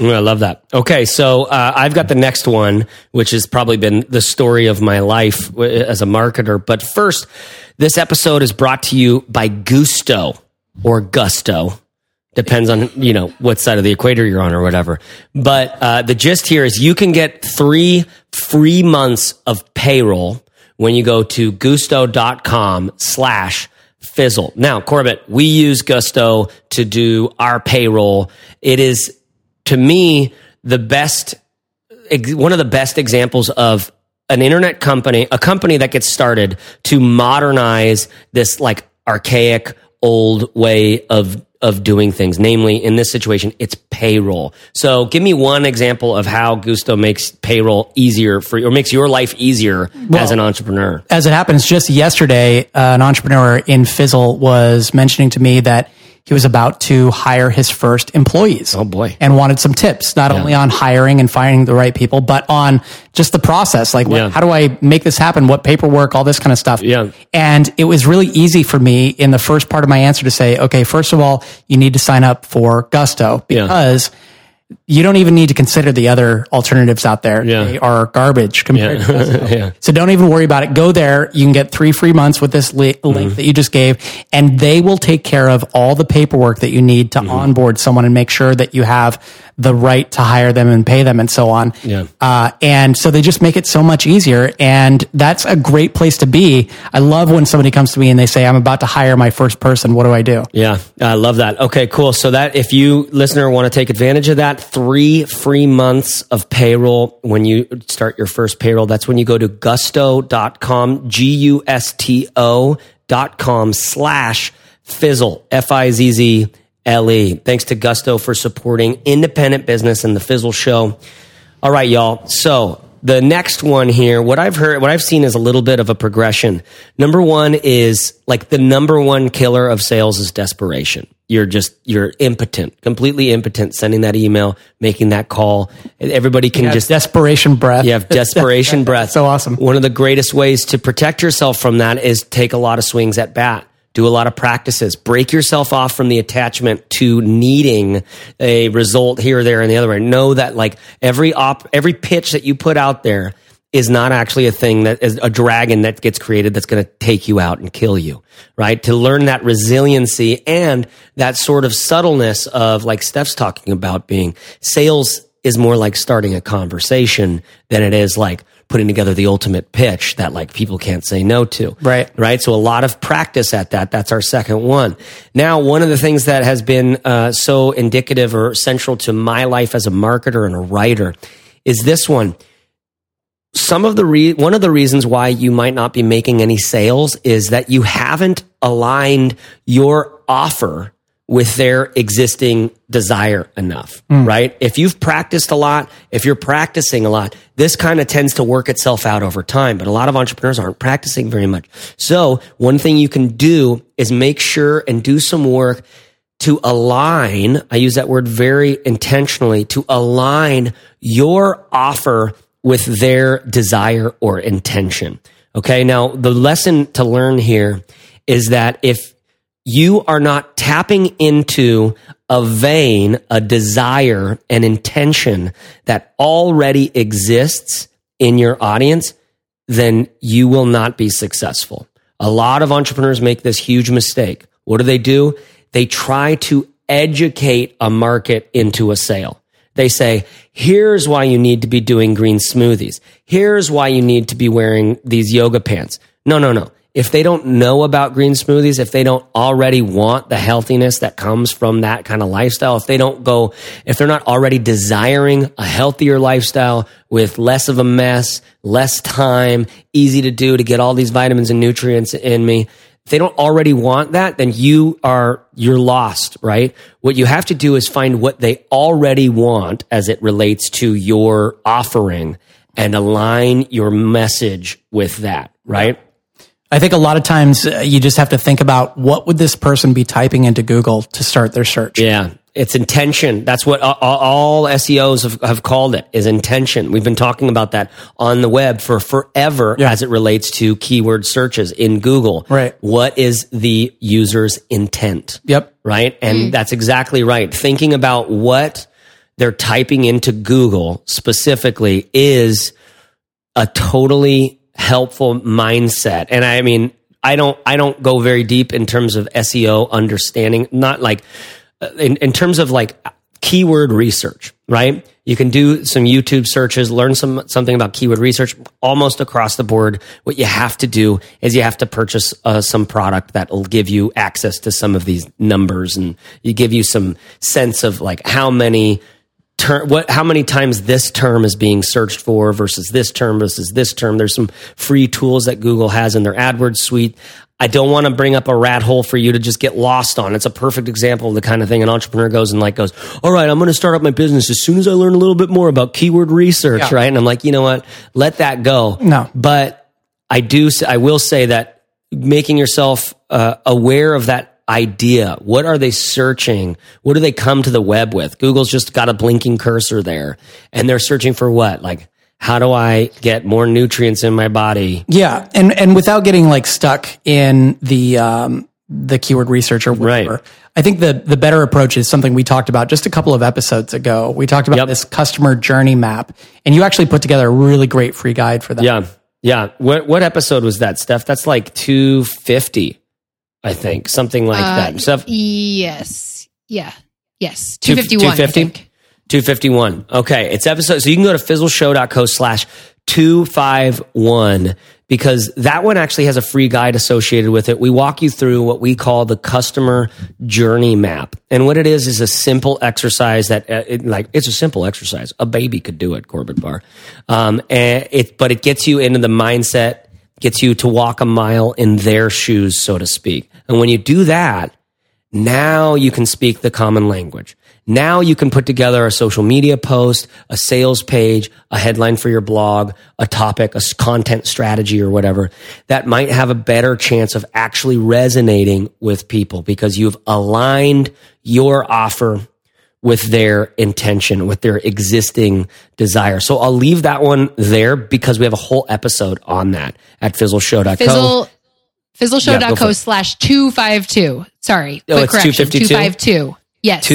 Speaker 1: I love that. Okay, so uh, I've got the next one, which has probably been the story of my life as a marketer. But first, this episode is brought to you by Gusto or Gusto. Depends on you know what side of the equator you're on or whatever. But uh, the gist here is you can get three free months of payroll when you go to gusto.com slash fizzle. Now, Corbett, we use Gusto to do our payroll. It is to me the best one of the best examples of an internet company a company that gets started to modernize this like archaic old way of of doing things. Namely in this situation it's payroll. So give me one example of how gusto makes payroll easier for you or makes your life easier as an entrepreneur.
Speaker 2: As it happens, just yesterday, uh, an entrepreneur in Fizzle was mentioning to me that he was about to hire his first employees.
Speaker 1: Oh, boy.
Speaker 2: And wanted some tips, not only on hiring and finding the right people, but on just the process. Like, what,
Speaker 1: Yeah.
Speaker 2: how do I make this happen? What paperwork, all this kind of stuff.
Speaker 1: Yeah.
Speaker 2: And it was really easy for me in the first part of my answer to say, okay, first of all, you need to sign up for Gusto
Speaker 1: Yeah.
Speaker 2: You don't even need to consider the other alternatives out there.
Speaker 1: Yeah.
Speaker 2: They are garbage compared to Gusto.
Speaker 1: yeah
Speaker 2: So don't even worry about it. Go there. You can get three free months with this li-
Speaker 1: Mm-hmm.
Speaker 2: link that you just gave, and they will take care of all the paperwork that you need
Speaker 1: Mm-hmm.
Speaker 2: to onboard someone and make sure that you have the right to hire them and pay them and so on.
Speaker 1: Yeah.
Speaker 2: Uh, and so they just make it so much easier. And that's a great place to be. I love when somebody comes to me and they say, I'm about to hire my first person. What do I do?
Speaker 1: Yeah, I love that. Okay, cool. So that if you listener want to take advantage of that, three free months of payroll when you start your first payroll, that's when you go to gusto.com, G-U-S-T-O dot com slash fizzle, F-I-Z-Z-L-E. Thanks to Gusto for supporting independent business and the Fizzle Show. All right, y'all. So the next one here, what I've heard, what I've seen is a little bit of a progression. Number one is like the number one killer of sales is desperation. You're just, you're impotent, completely impotent, sending that email, making that call. Everybody can
Speaker 2: You have
Speaker 1: just,
Speaker 2: desperation breath.
Speaker 1: you have desperation breath.
Speaker 2: so awesome.
Speaker 1: One of the greatest ways to protect yourself from that is take a lot of swings at bat. Do a lot of practices. Break yourself off from the attachment to needing a result here, there, and the other way. Know that like every op, every pitch that you put out there is not actually a thing that is a dragon that gets created that's going to take you out and kill you, right? To learn that resiliency and that sort of subtleness of like Steph's talking about being sales is more like starting a conversation than it is like putting together the ultimate pitch that like people can't say no to.
Speaker 2: Right.
Speaker 1: Right. So a lot of practice at that. That's our second one. Now, one of the things that has been uh, so indicative or central to my life as a marketer and a writer is this one. Some of the re- one of the reasons why you might not be making any sales is that you haven't aligned your offer with their existing desire enough, hmm. right? If you've practiced a lot, if you're practicing a lot, this kind of tends to work itself out over time. But a lot of entrepreneurs aren't practicing very much. So one thing you can do is make sure and do some work to align. I use that word very intentionally to align your offer with their desire or intention. Okay. Now the lesson to learn here is that if you are not tapping into a vein, a desire, an intention that already exists in your audience, then you will not be successful. A lot of entrepreneurs make this huge mistake. What do they do? They try to educate a market into a sale. They say, here's why you need to be doing green smoothies. Here's why you need to be wearing these yoga pants. No, no, no if they don't know about green smoothies, if they don't already want the healthiness that comes from that kind of lifestyle, if they don't go, if they're not already desiring a healthier lifestyle with less of a mess, less time, easy to do to get all these vitamins and nutrients in me, if they don't already want that, then you are, you're lost, right? What you have to do is find what they already want as it relates to your offering and align your message with that, right?
Speaker 2: I think a lot of times uh, you just have to think about what would this person be typing into Google to start their search.
Speaker 1: Yeah. It's intention. That's what all, all SEOs have, have, called it is intention. We've been talking about that on the web for forever yeah. as it relates to keyword searches in Google.
Speaker 2: Right.
Speaker 1: What is the user's intent?
Speaker 2: Yep.
Speaker 1: Right. And mm. that's exactly right. Thinking about what they're typing into Google specifically is a totally helpful mindset. And I mean, I don't, I don't go very deep in terms of SEO understanding, not like in, in terms of like keyword research, right? You can do some YouTube searches, learn some, something about keyword research almost across the board. What you have to do is you have to purchase uh, some product that will give you access to some of these numbers and you give you some sense of like how many term what how many times this term is being searched for versus this term versus this term there's some free tools that google has in their adwords suite i don't want to bring up a rat hole for you to just get lost on it's a perfect example of the kind of thing an entrepreneur goes and like goes all right i'm going to start up my business as soon as i learn a little bit more about keyword research yeah. right and i'm like you know what let that go
Speaker 2: no
Speaker 1: but i do i will say that making yourself uh, aware of that idea? What are they searching? What do they come to the web with? Google's just got a blinking cursor there and they're searching for what? Like, how do I get more nutrients in my body?
Speaker 2: Yeah. And, and without getting like stuck in the, um, the keyword research or whatever. Right. I think the the better approach is something we talked about just a couple of episodes ago. We talked about yep. this customer journey map, and you actually put together a really great free guide for that.
Speaker 1: Yeah, yeah. What what episode was that, Steph? That's like two fifty. I think something like uh, that. Steph,
Speaker 3: yes, yeah, yes, two fifty one. 250?
Speaker 1: 251. Okay. It's episode. So you can go to fizzleshow.co slash 251 because that one actually has a free guide associated with it. We walk you through what we call the customer journey map. And what it is is a simple exercise that uh, it, like, it's a simple exercise. A baby could do it, Corbett Barr. Um, and it, but it gets you into the mindset gets you to walk a mile in their shoes, so to speak. And when you do that, now you can speak the common language. Now you can put together a social media post, a sales page, a headline for your blog, a topic, a content strategy or whatever that might have a better chance of actually resonating with people because you've aligned your offer with their intention, with their existing desire. So I'll leave that one there because we have a whole episode on that at fizzleshow.co.
Speaker 3: Fizzle, fizzleshow.co yeah, slash 252. Sorry.
Speaker 1: Oh, it's 252?
Speaker 3: 252. Yes.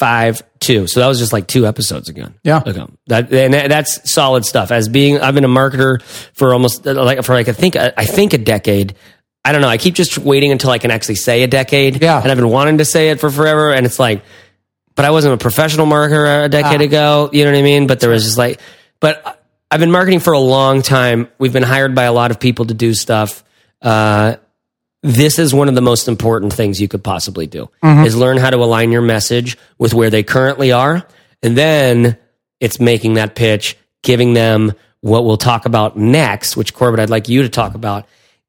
Speaker 1: 252. So that was just like two episodes ago.
Speaker 2: Yeah.
Speaker 1: Ago. That, and that's solid stuff. As being, I've been a marketer for almost like, for like, I think, I think a decade. I don't know. I keep just waiting until I can actually say a decade.
Speaker 2: Yeah.
Speaker 1: And I've been wanting to say it for forever. And it's like, but I wasn't a professional marketer a decade ago. You know what I mean? But there was just like, but I've been marketing for a long time. We've been hired by a lot of people to do stuff. Uh, this is one of the most important things you could possibly do mm-hmm. is learn how to align your message with where they currently are. And then it's making that pitch, giving them what we'll talk about next, which Corbett, I'd like you to talk about,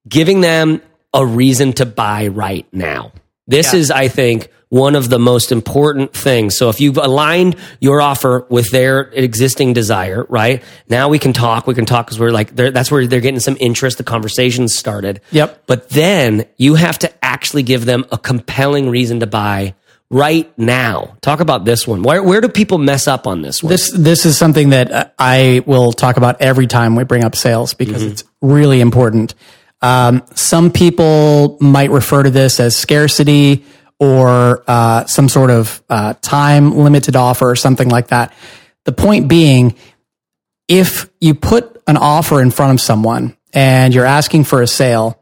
Speaker 1: giving them a reason to buy right now. This is, I think, one of the most important things. So if you've aligned your offer with their existing desire, right? Now we can talk. We can talk because we're like, that's where they're getting some interest. The conversation's started.
Speaker 2: Yep.
Speaker 1: But then you have to actually give them a compelling reason to buy right now. Talk about this one. Where, where do people mess up on this one?
Speaker 2: This this is something that I will talk about every time we bring up sales because it's really important. Um, some people might refer to this as scarcity or uh, some sort of uh, time limited offer or something like that. The point being, if you put an offer in front of someone and you're asking for a sale,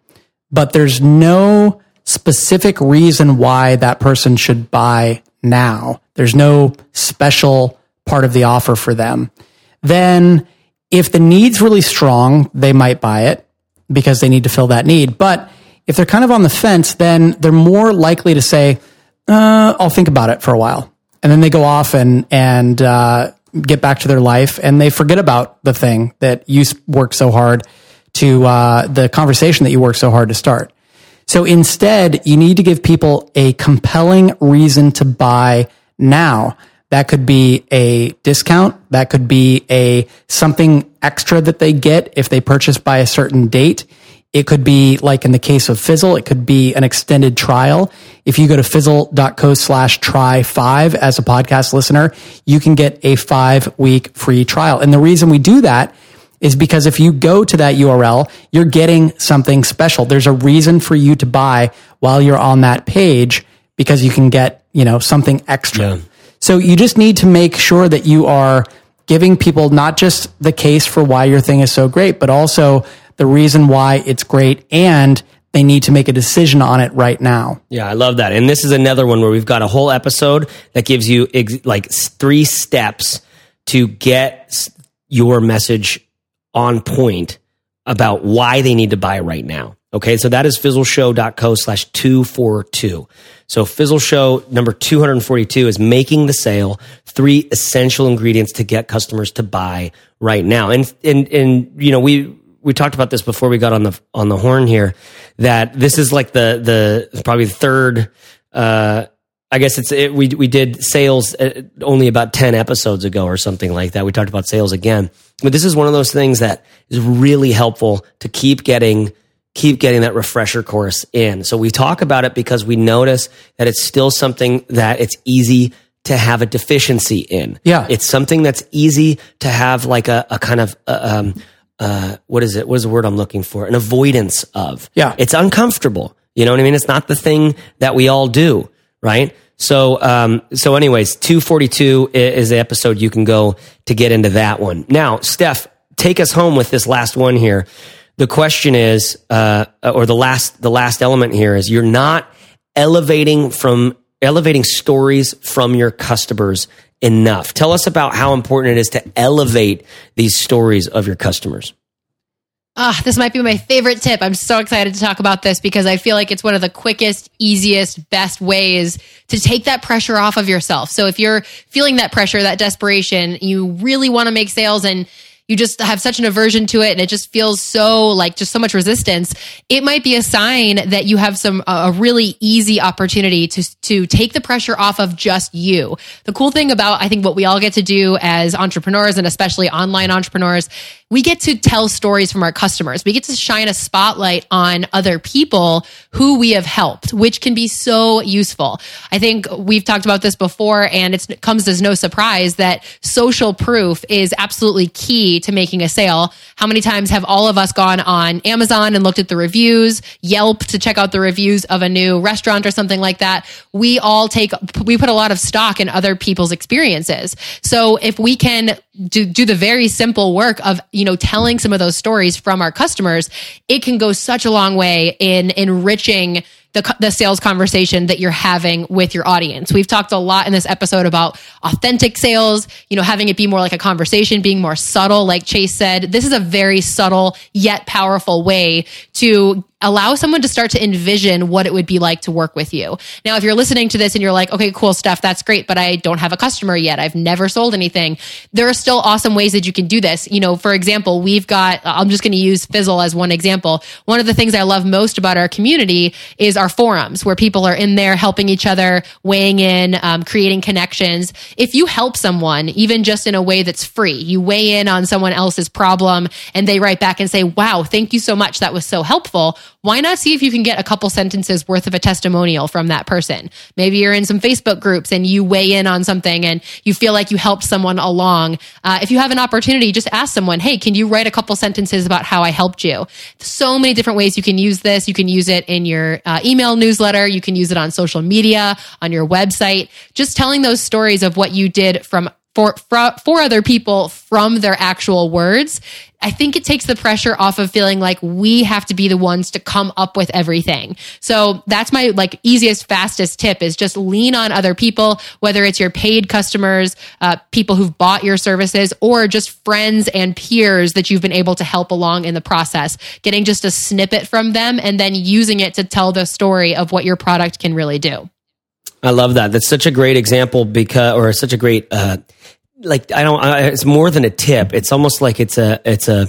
Speaker 2: but there's no specific reason why that person should buy now, there's no special part of the offer for them, then if the need's really strong, they might buy it because they need to fill that need. But if they're kind of on the fence, then they're more likely to say, uh, I'll think about it for a while. And then they go off and, and, uh, get back to their life and they forget about the thing that you worked so hard to, uh, the conversation that you worked so hard to start. So instead, you need to give people a compelling reason to buy now. That could be a discount. That could be a something extra that they get if they purchase by a certain date. It could be like in the case of Fizzle, it could be an extended trial. If you go to fizzle.co slash try five as a podcast listener, you can get a five week free trial. And the reason we do that is because if you go to that URL, you're getting something special. There's a reason for you to buy while you're on that page because you can get, you know, something extra.
Speaker 1: Yeah.
Speaker 2: So you just need to make sure that you are giving people not just the case for why your thing is so great, but also the reason why it's great and they need to make a decision on it right now.
Speaker 1: Yeah, I love that. And this is another one where we've got a whole episode that gives you ex- like three steps to get your message on point about why they need to buy right now. Okay, so that is fizzleshow.co slash 242. So Fizzle Show number 242 is making the sale, three essential ingredients to get customers to buy right now. And, and, and, you know, we, we talked about this before we got on the, on the horn here, that this is like the, the, probably the third, uh, I guess it's it, we we did sales uh, only about ten episodes ago or something like that. We talked about sales again, but this is one of those things that is really helpful to keep getting keep getting that refresher course in. So we talk about it because we notice that it's still something that it's easy to have a deficiency in.
Speaker 2: Yeah.
Speaker 1: it's something that's easy to have like a, a kind of uh, um uh what is it? What is the word I'm looking for? An avoidance of.
Speaker 2: Yeah.
Speaker 1: it's uncomfortable. You know what I mean? It's not the thing that we all do right? So, um, so anyways, 242 is the episode you can go to get into that one. Now, Steph, take us home with this last one here. The question is, uh, or the last, the last element here is you're not elevating from, elevating stories from your customers enough. Tell us about how important it is to elevate these stories of your customers.
Speaker 3: Ah, this might be my favorite tip. I'm so excited to talk about this because I feel like it's one of the quickest, easiest, best ways to take that pressure off of yourself. So if you're feeling that pressure, that desperation, you really want to make sales and you just have such an aversion to it and it just feels so like just so much resistance it might be a sign that you have some a really easy opportunity to to take the pressure off of just you. The cool thing about i think what we all get to do as entrepreneurs and especially online entrepreneurs we get to tell stories from our customers. We get to shine a spotlight on other people who we have helped which can be so useful. I think we've talked about this before and it comes as no surprise that social proof is absolutely key to making a sale. How many times have all of us gone on Amazon and looked at the reviews, Yelp to check out the reviews of a new restaurant or something like that? We all take, we put a lot of stock in other people's experiences. So if we can do, do the very simple work of, you know, telling some of those stories from our customers, it can go such a long way in enriching the, the sales conversation that you're having with your audience. We've talked a lot in this episode about authentic sales, you know, having it be more like a conversation, being more subtle. Like Chase said, this is a very subtle yet powerful way to allow someone to start to envision what it would be like to work with you. Now, if you're listening to this and you're like, okay, cool stuff, that's great, but I don't have a customer yet. I've never sold anything. There are still awesome ways that you can do this. You know, for example, we've got, I'm just going to use Fizzle as one example. One of the things I love most about our community is our forums where people are in there helping each other, weighing in, um, creating connections. If you help someone, even just in a way that's free, you weigh in on someone else's problem and they write back and say, wow, thank you so much. That was so helpful why not see if you can get a couple sentences worth of a testimonial from that person? Maybe you're in some Facebook groups and you weigh in on something and you feel like you helped someone along. Uh, if you have an opportunity, just ask someone, hey, can you write a couple sentences about how I helped you? So many different ways you can use this. You can use it in your uh, email newsletter. You can use it on social media, on your website. Just telling those stories of what you did from for, for, for other people from their actual words. I think it takes the pressure off of feeling like we have to be the ones to come up with everything. So that's my like easiest, fastest tip is just lean on other people, whether it's your paid customers, uh, people who've bought your services, or just friends and peers that you've been able to help along in the process. Getting just a snippet from them and then using it to tell the story of what your product can really do.
Speaker 1: I love that. That's such a great example because, or such a great, uh, like I don't. I, it's more than a tip. It's almost like it's a. It's a.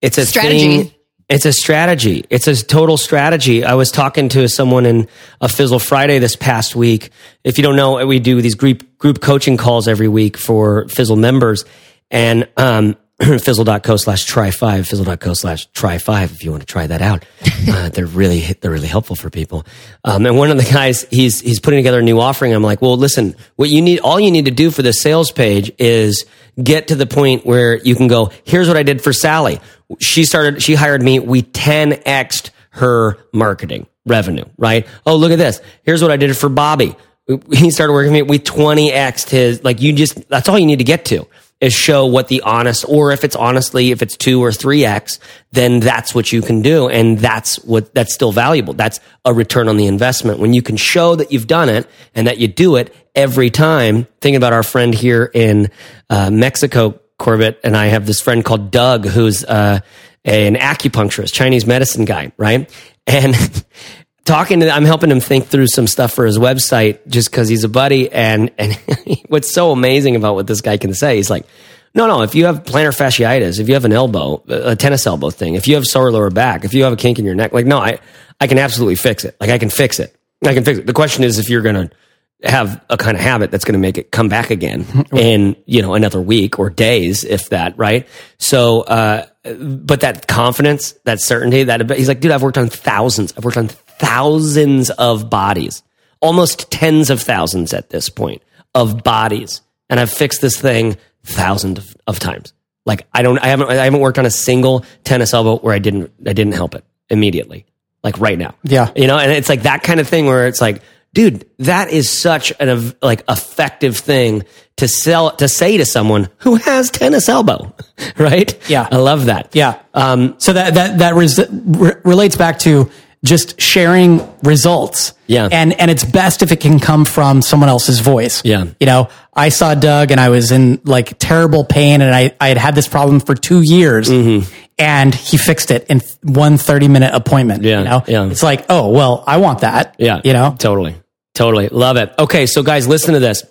Speaker 1: It's a
Speaker 3: strategy.
Speaker 1: Thing, it's a strategy. It's a total strategy. I was talking to someone in a Fizzle Friday this past week. If you don't know, we do these group group coaching calls every week for Fizzle members, and um, fizzle.co slash try five, fizzle.co slash try five if you want to try that out. Uh, they're really, they're really helpful for people. Um, and one of the guys, he's, he's putting together a new offering. I'm like, well, listen, what you need, all you need to do for the sales page is get to the point where you can go, here's what I did for Sally. She started, she hired me. We 10xed her marketing revenue, right? Oh, look at this. Here's what I did for Bobby. He started working with me. We 20xed his, like you just, that's all you need to get to is show what the honest, or if it's honestly, if it's two or three X, then that's what you can do. And that's what, that's still valuable. That's a return on the investment. When you can show that you've done it and that you do it every time, thinking about our friend here in uh, Mexico, Corbett, and I have this friend called Doug, who's, uh, an acupuncturist, Chinese medicine guy, right? And talking to I'm helping him think through some stuff for his website just because he's a buddy. And and what's so amazing about what this guy can say, he's like, no, no. If you have plantar fasciitis, if you have an elbow, a tennis elbow thing, if you have sore lower back, if you have a kink in your neck, like no, I I can absolutely fix it. Like I can fix it. I can fix it. The question is if you're gonna have a kind of habit that's going to make it come back again in you know another week or days if that right so uh but that confidence that certainty that he's like dude i've worked on thousands i've worked on thousands of bodies, almost tens of thousands at this point of bodies. And I've fixed this thing thousands of, of times. Like I don't, I haven't, I haven't worked on a single tennis elbow where I didn't, I didn't help it immediately. Like right now.
Speaker 2: Yeah.
Speaker 1: You know, and it's like that kind of thing where it's like, dude, that is such an like effective thing to sell to say to someone who has tennis elbow, right?
Speaker 2: Yeah,
Speaker 1: I love that.
Speaker 2: Yeah. Um, so that that that res- re- relates back to just sharing results.
Speaker 1: Yeah.
Speaker 2: And and it's best if it can come from someone else's voice.
Speaker 1: Yeah.
Speaker 2: You know, I saw Doug and I was in like terrible pain and I, I had had this problem for two years mm-hmm. and he fixed it in one 30 minute appointment.
Speaker 1: Yeah.
Speaker 2: You know?
Speaker 1: Yeah.
Speaker 2: It's like, oh, well, I want that.
Speaker 1: Yeah.
Speaker 2: You know?
Speaker 1: Totally. Totally. Love it. Okay. So guys, listen to this.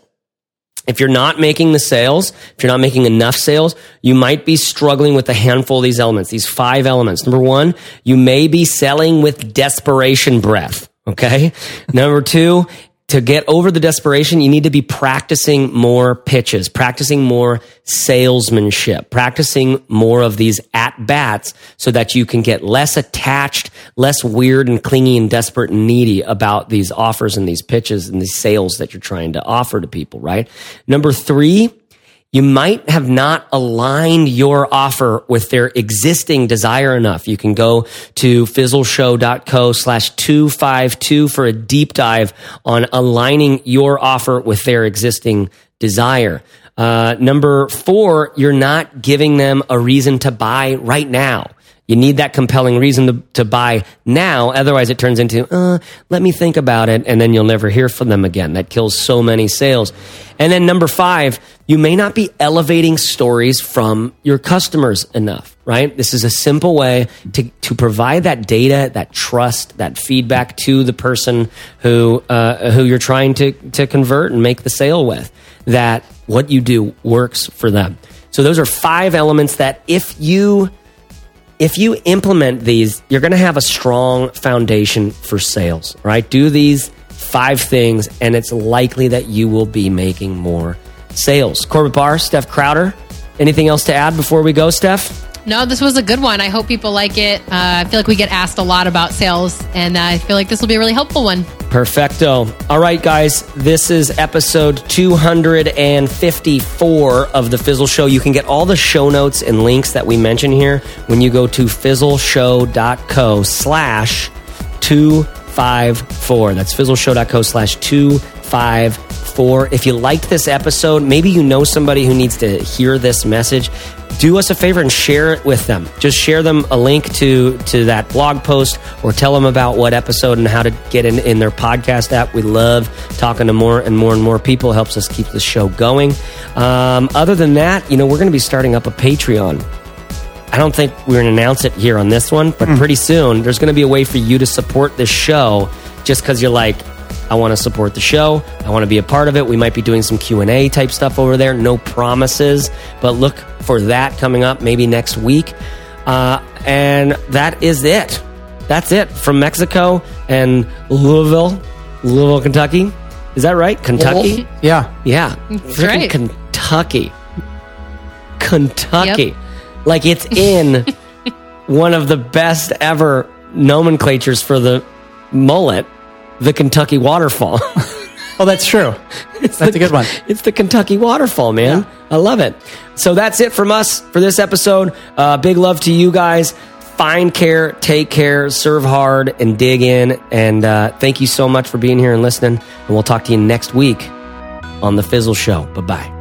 Speaker 1: If you're not making the sales, if you're not making enough sales, you might be struggling with a handful of these elements, these five elements. Number one, you may be selling with desperation breath. Okay. Number two, to get over the desperation, you need to be practicing more pitches, practicing more salesmanship, practicing more of these at bats so that you can get less attached, less weird and clingy and desperate and needy about these offers and these pitches and these sales that you're trying to offer to people, right? Number three, you might have not aligned your offer with their existing desire enough. You can go to fizzleshow.co slash 252 for a deep dive on aligning your offer with their existing desire. Uh, number four, you're not giving them a reason to buy right now. You need that compelling reason to, to buy now. Otherwise, it turns into, uh, let me think about it. And then you'll never hear from them again. That kills so many sales. And then number five, you may not be elevating stories from your customers enough, right? This is a simple way to, to provide that data, that trust, that feedback to the person who, uh, who you're trying to, to convert and make the sale with that what you do works for them. So those are five elements that if you if you implement these, you're going to have a strong foundation for sales, right? Do these five things, and it's likely that you will be making more sales. Corbett Barr, Steph Crowder. Anything else to add before we go, Steph?
Speaker 3: No, this was a good one. I hope people like it. Uh, I feel like we get asked a lot about sales, and uh, I feel like this will be a really helpful one.
Speaker 1: Perfecto. All right, guys, this is episode 254 of The Fizzle Show. You can get all the show notes and links that we mention here when you go to fizzleshow.co slash 254. That's fizzleshow.co slash 254. If you liked this episode, maybe you know somebody who needs to hear this message do us a favor and share it with them. Just share them a link to to that blog post or tell them about what episode and how to get in, in their podcast app. We love talking to more and more and more people. Helps us keep the show going. Um, other than that, you know, we're going to be starting up a Patreon. I don't think we're going to announce it here on this one, but mm. pretty soon there's going to be a way for you to support this show just because you're like, I want to support the show. I want to be a part of it. We might be doing some Q&A type stuff over there. No promises, but look for that coming up maybe next week. Uh, and that is it. That's it from Mexico and Louisville, Louisville, Kentucky. Is that right? Kentucky?
Speaker 2: Yeah.
Speaker 1: Yeah.
Speaker 3: That's right.
Speaker 1: Kentucky. Kentucky. Yep. Like it's in one of the best ever nomenclatures for the mullet the Kentucky waterfall.
Speaker 2: oh, that's true. It's that's the, a good one.
Speaker 1: It's the Kentucky waterfall, man. Yeah. I love it. So that's it from us for this episode. Uh, big love to you guys. Find care, take care, serve hard, and dig in. And uh, thank you so much for being here and listening. And we'll talk to you next week on The Fizzle Show. Bye bye.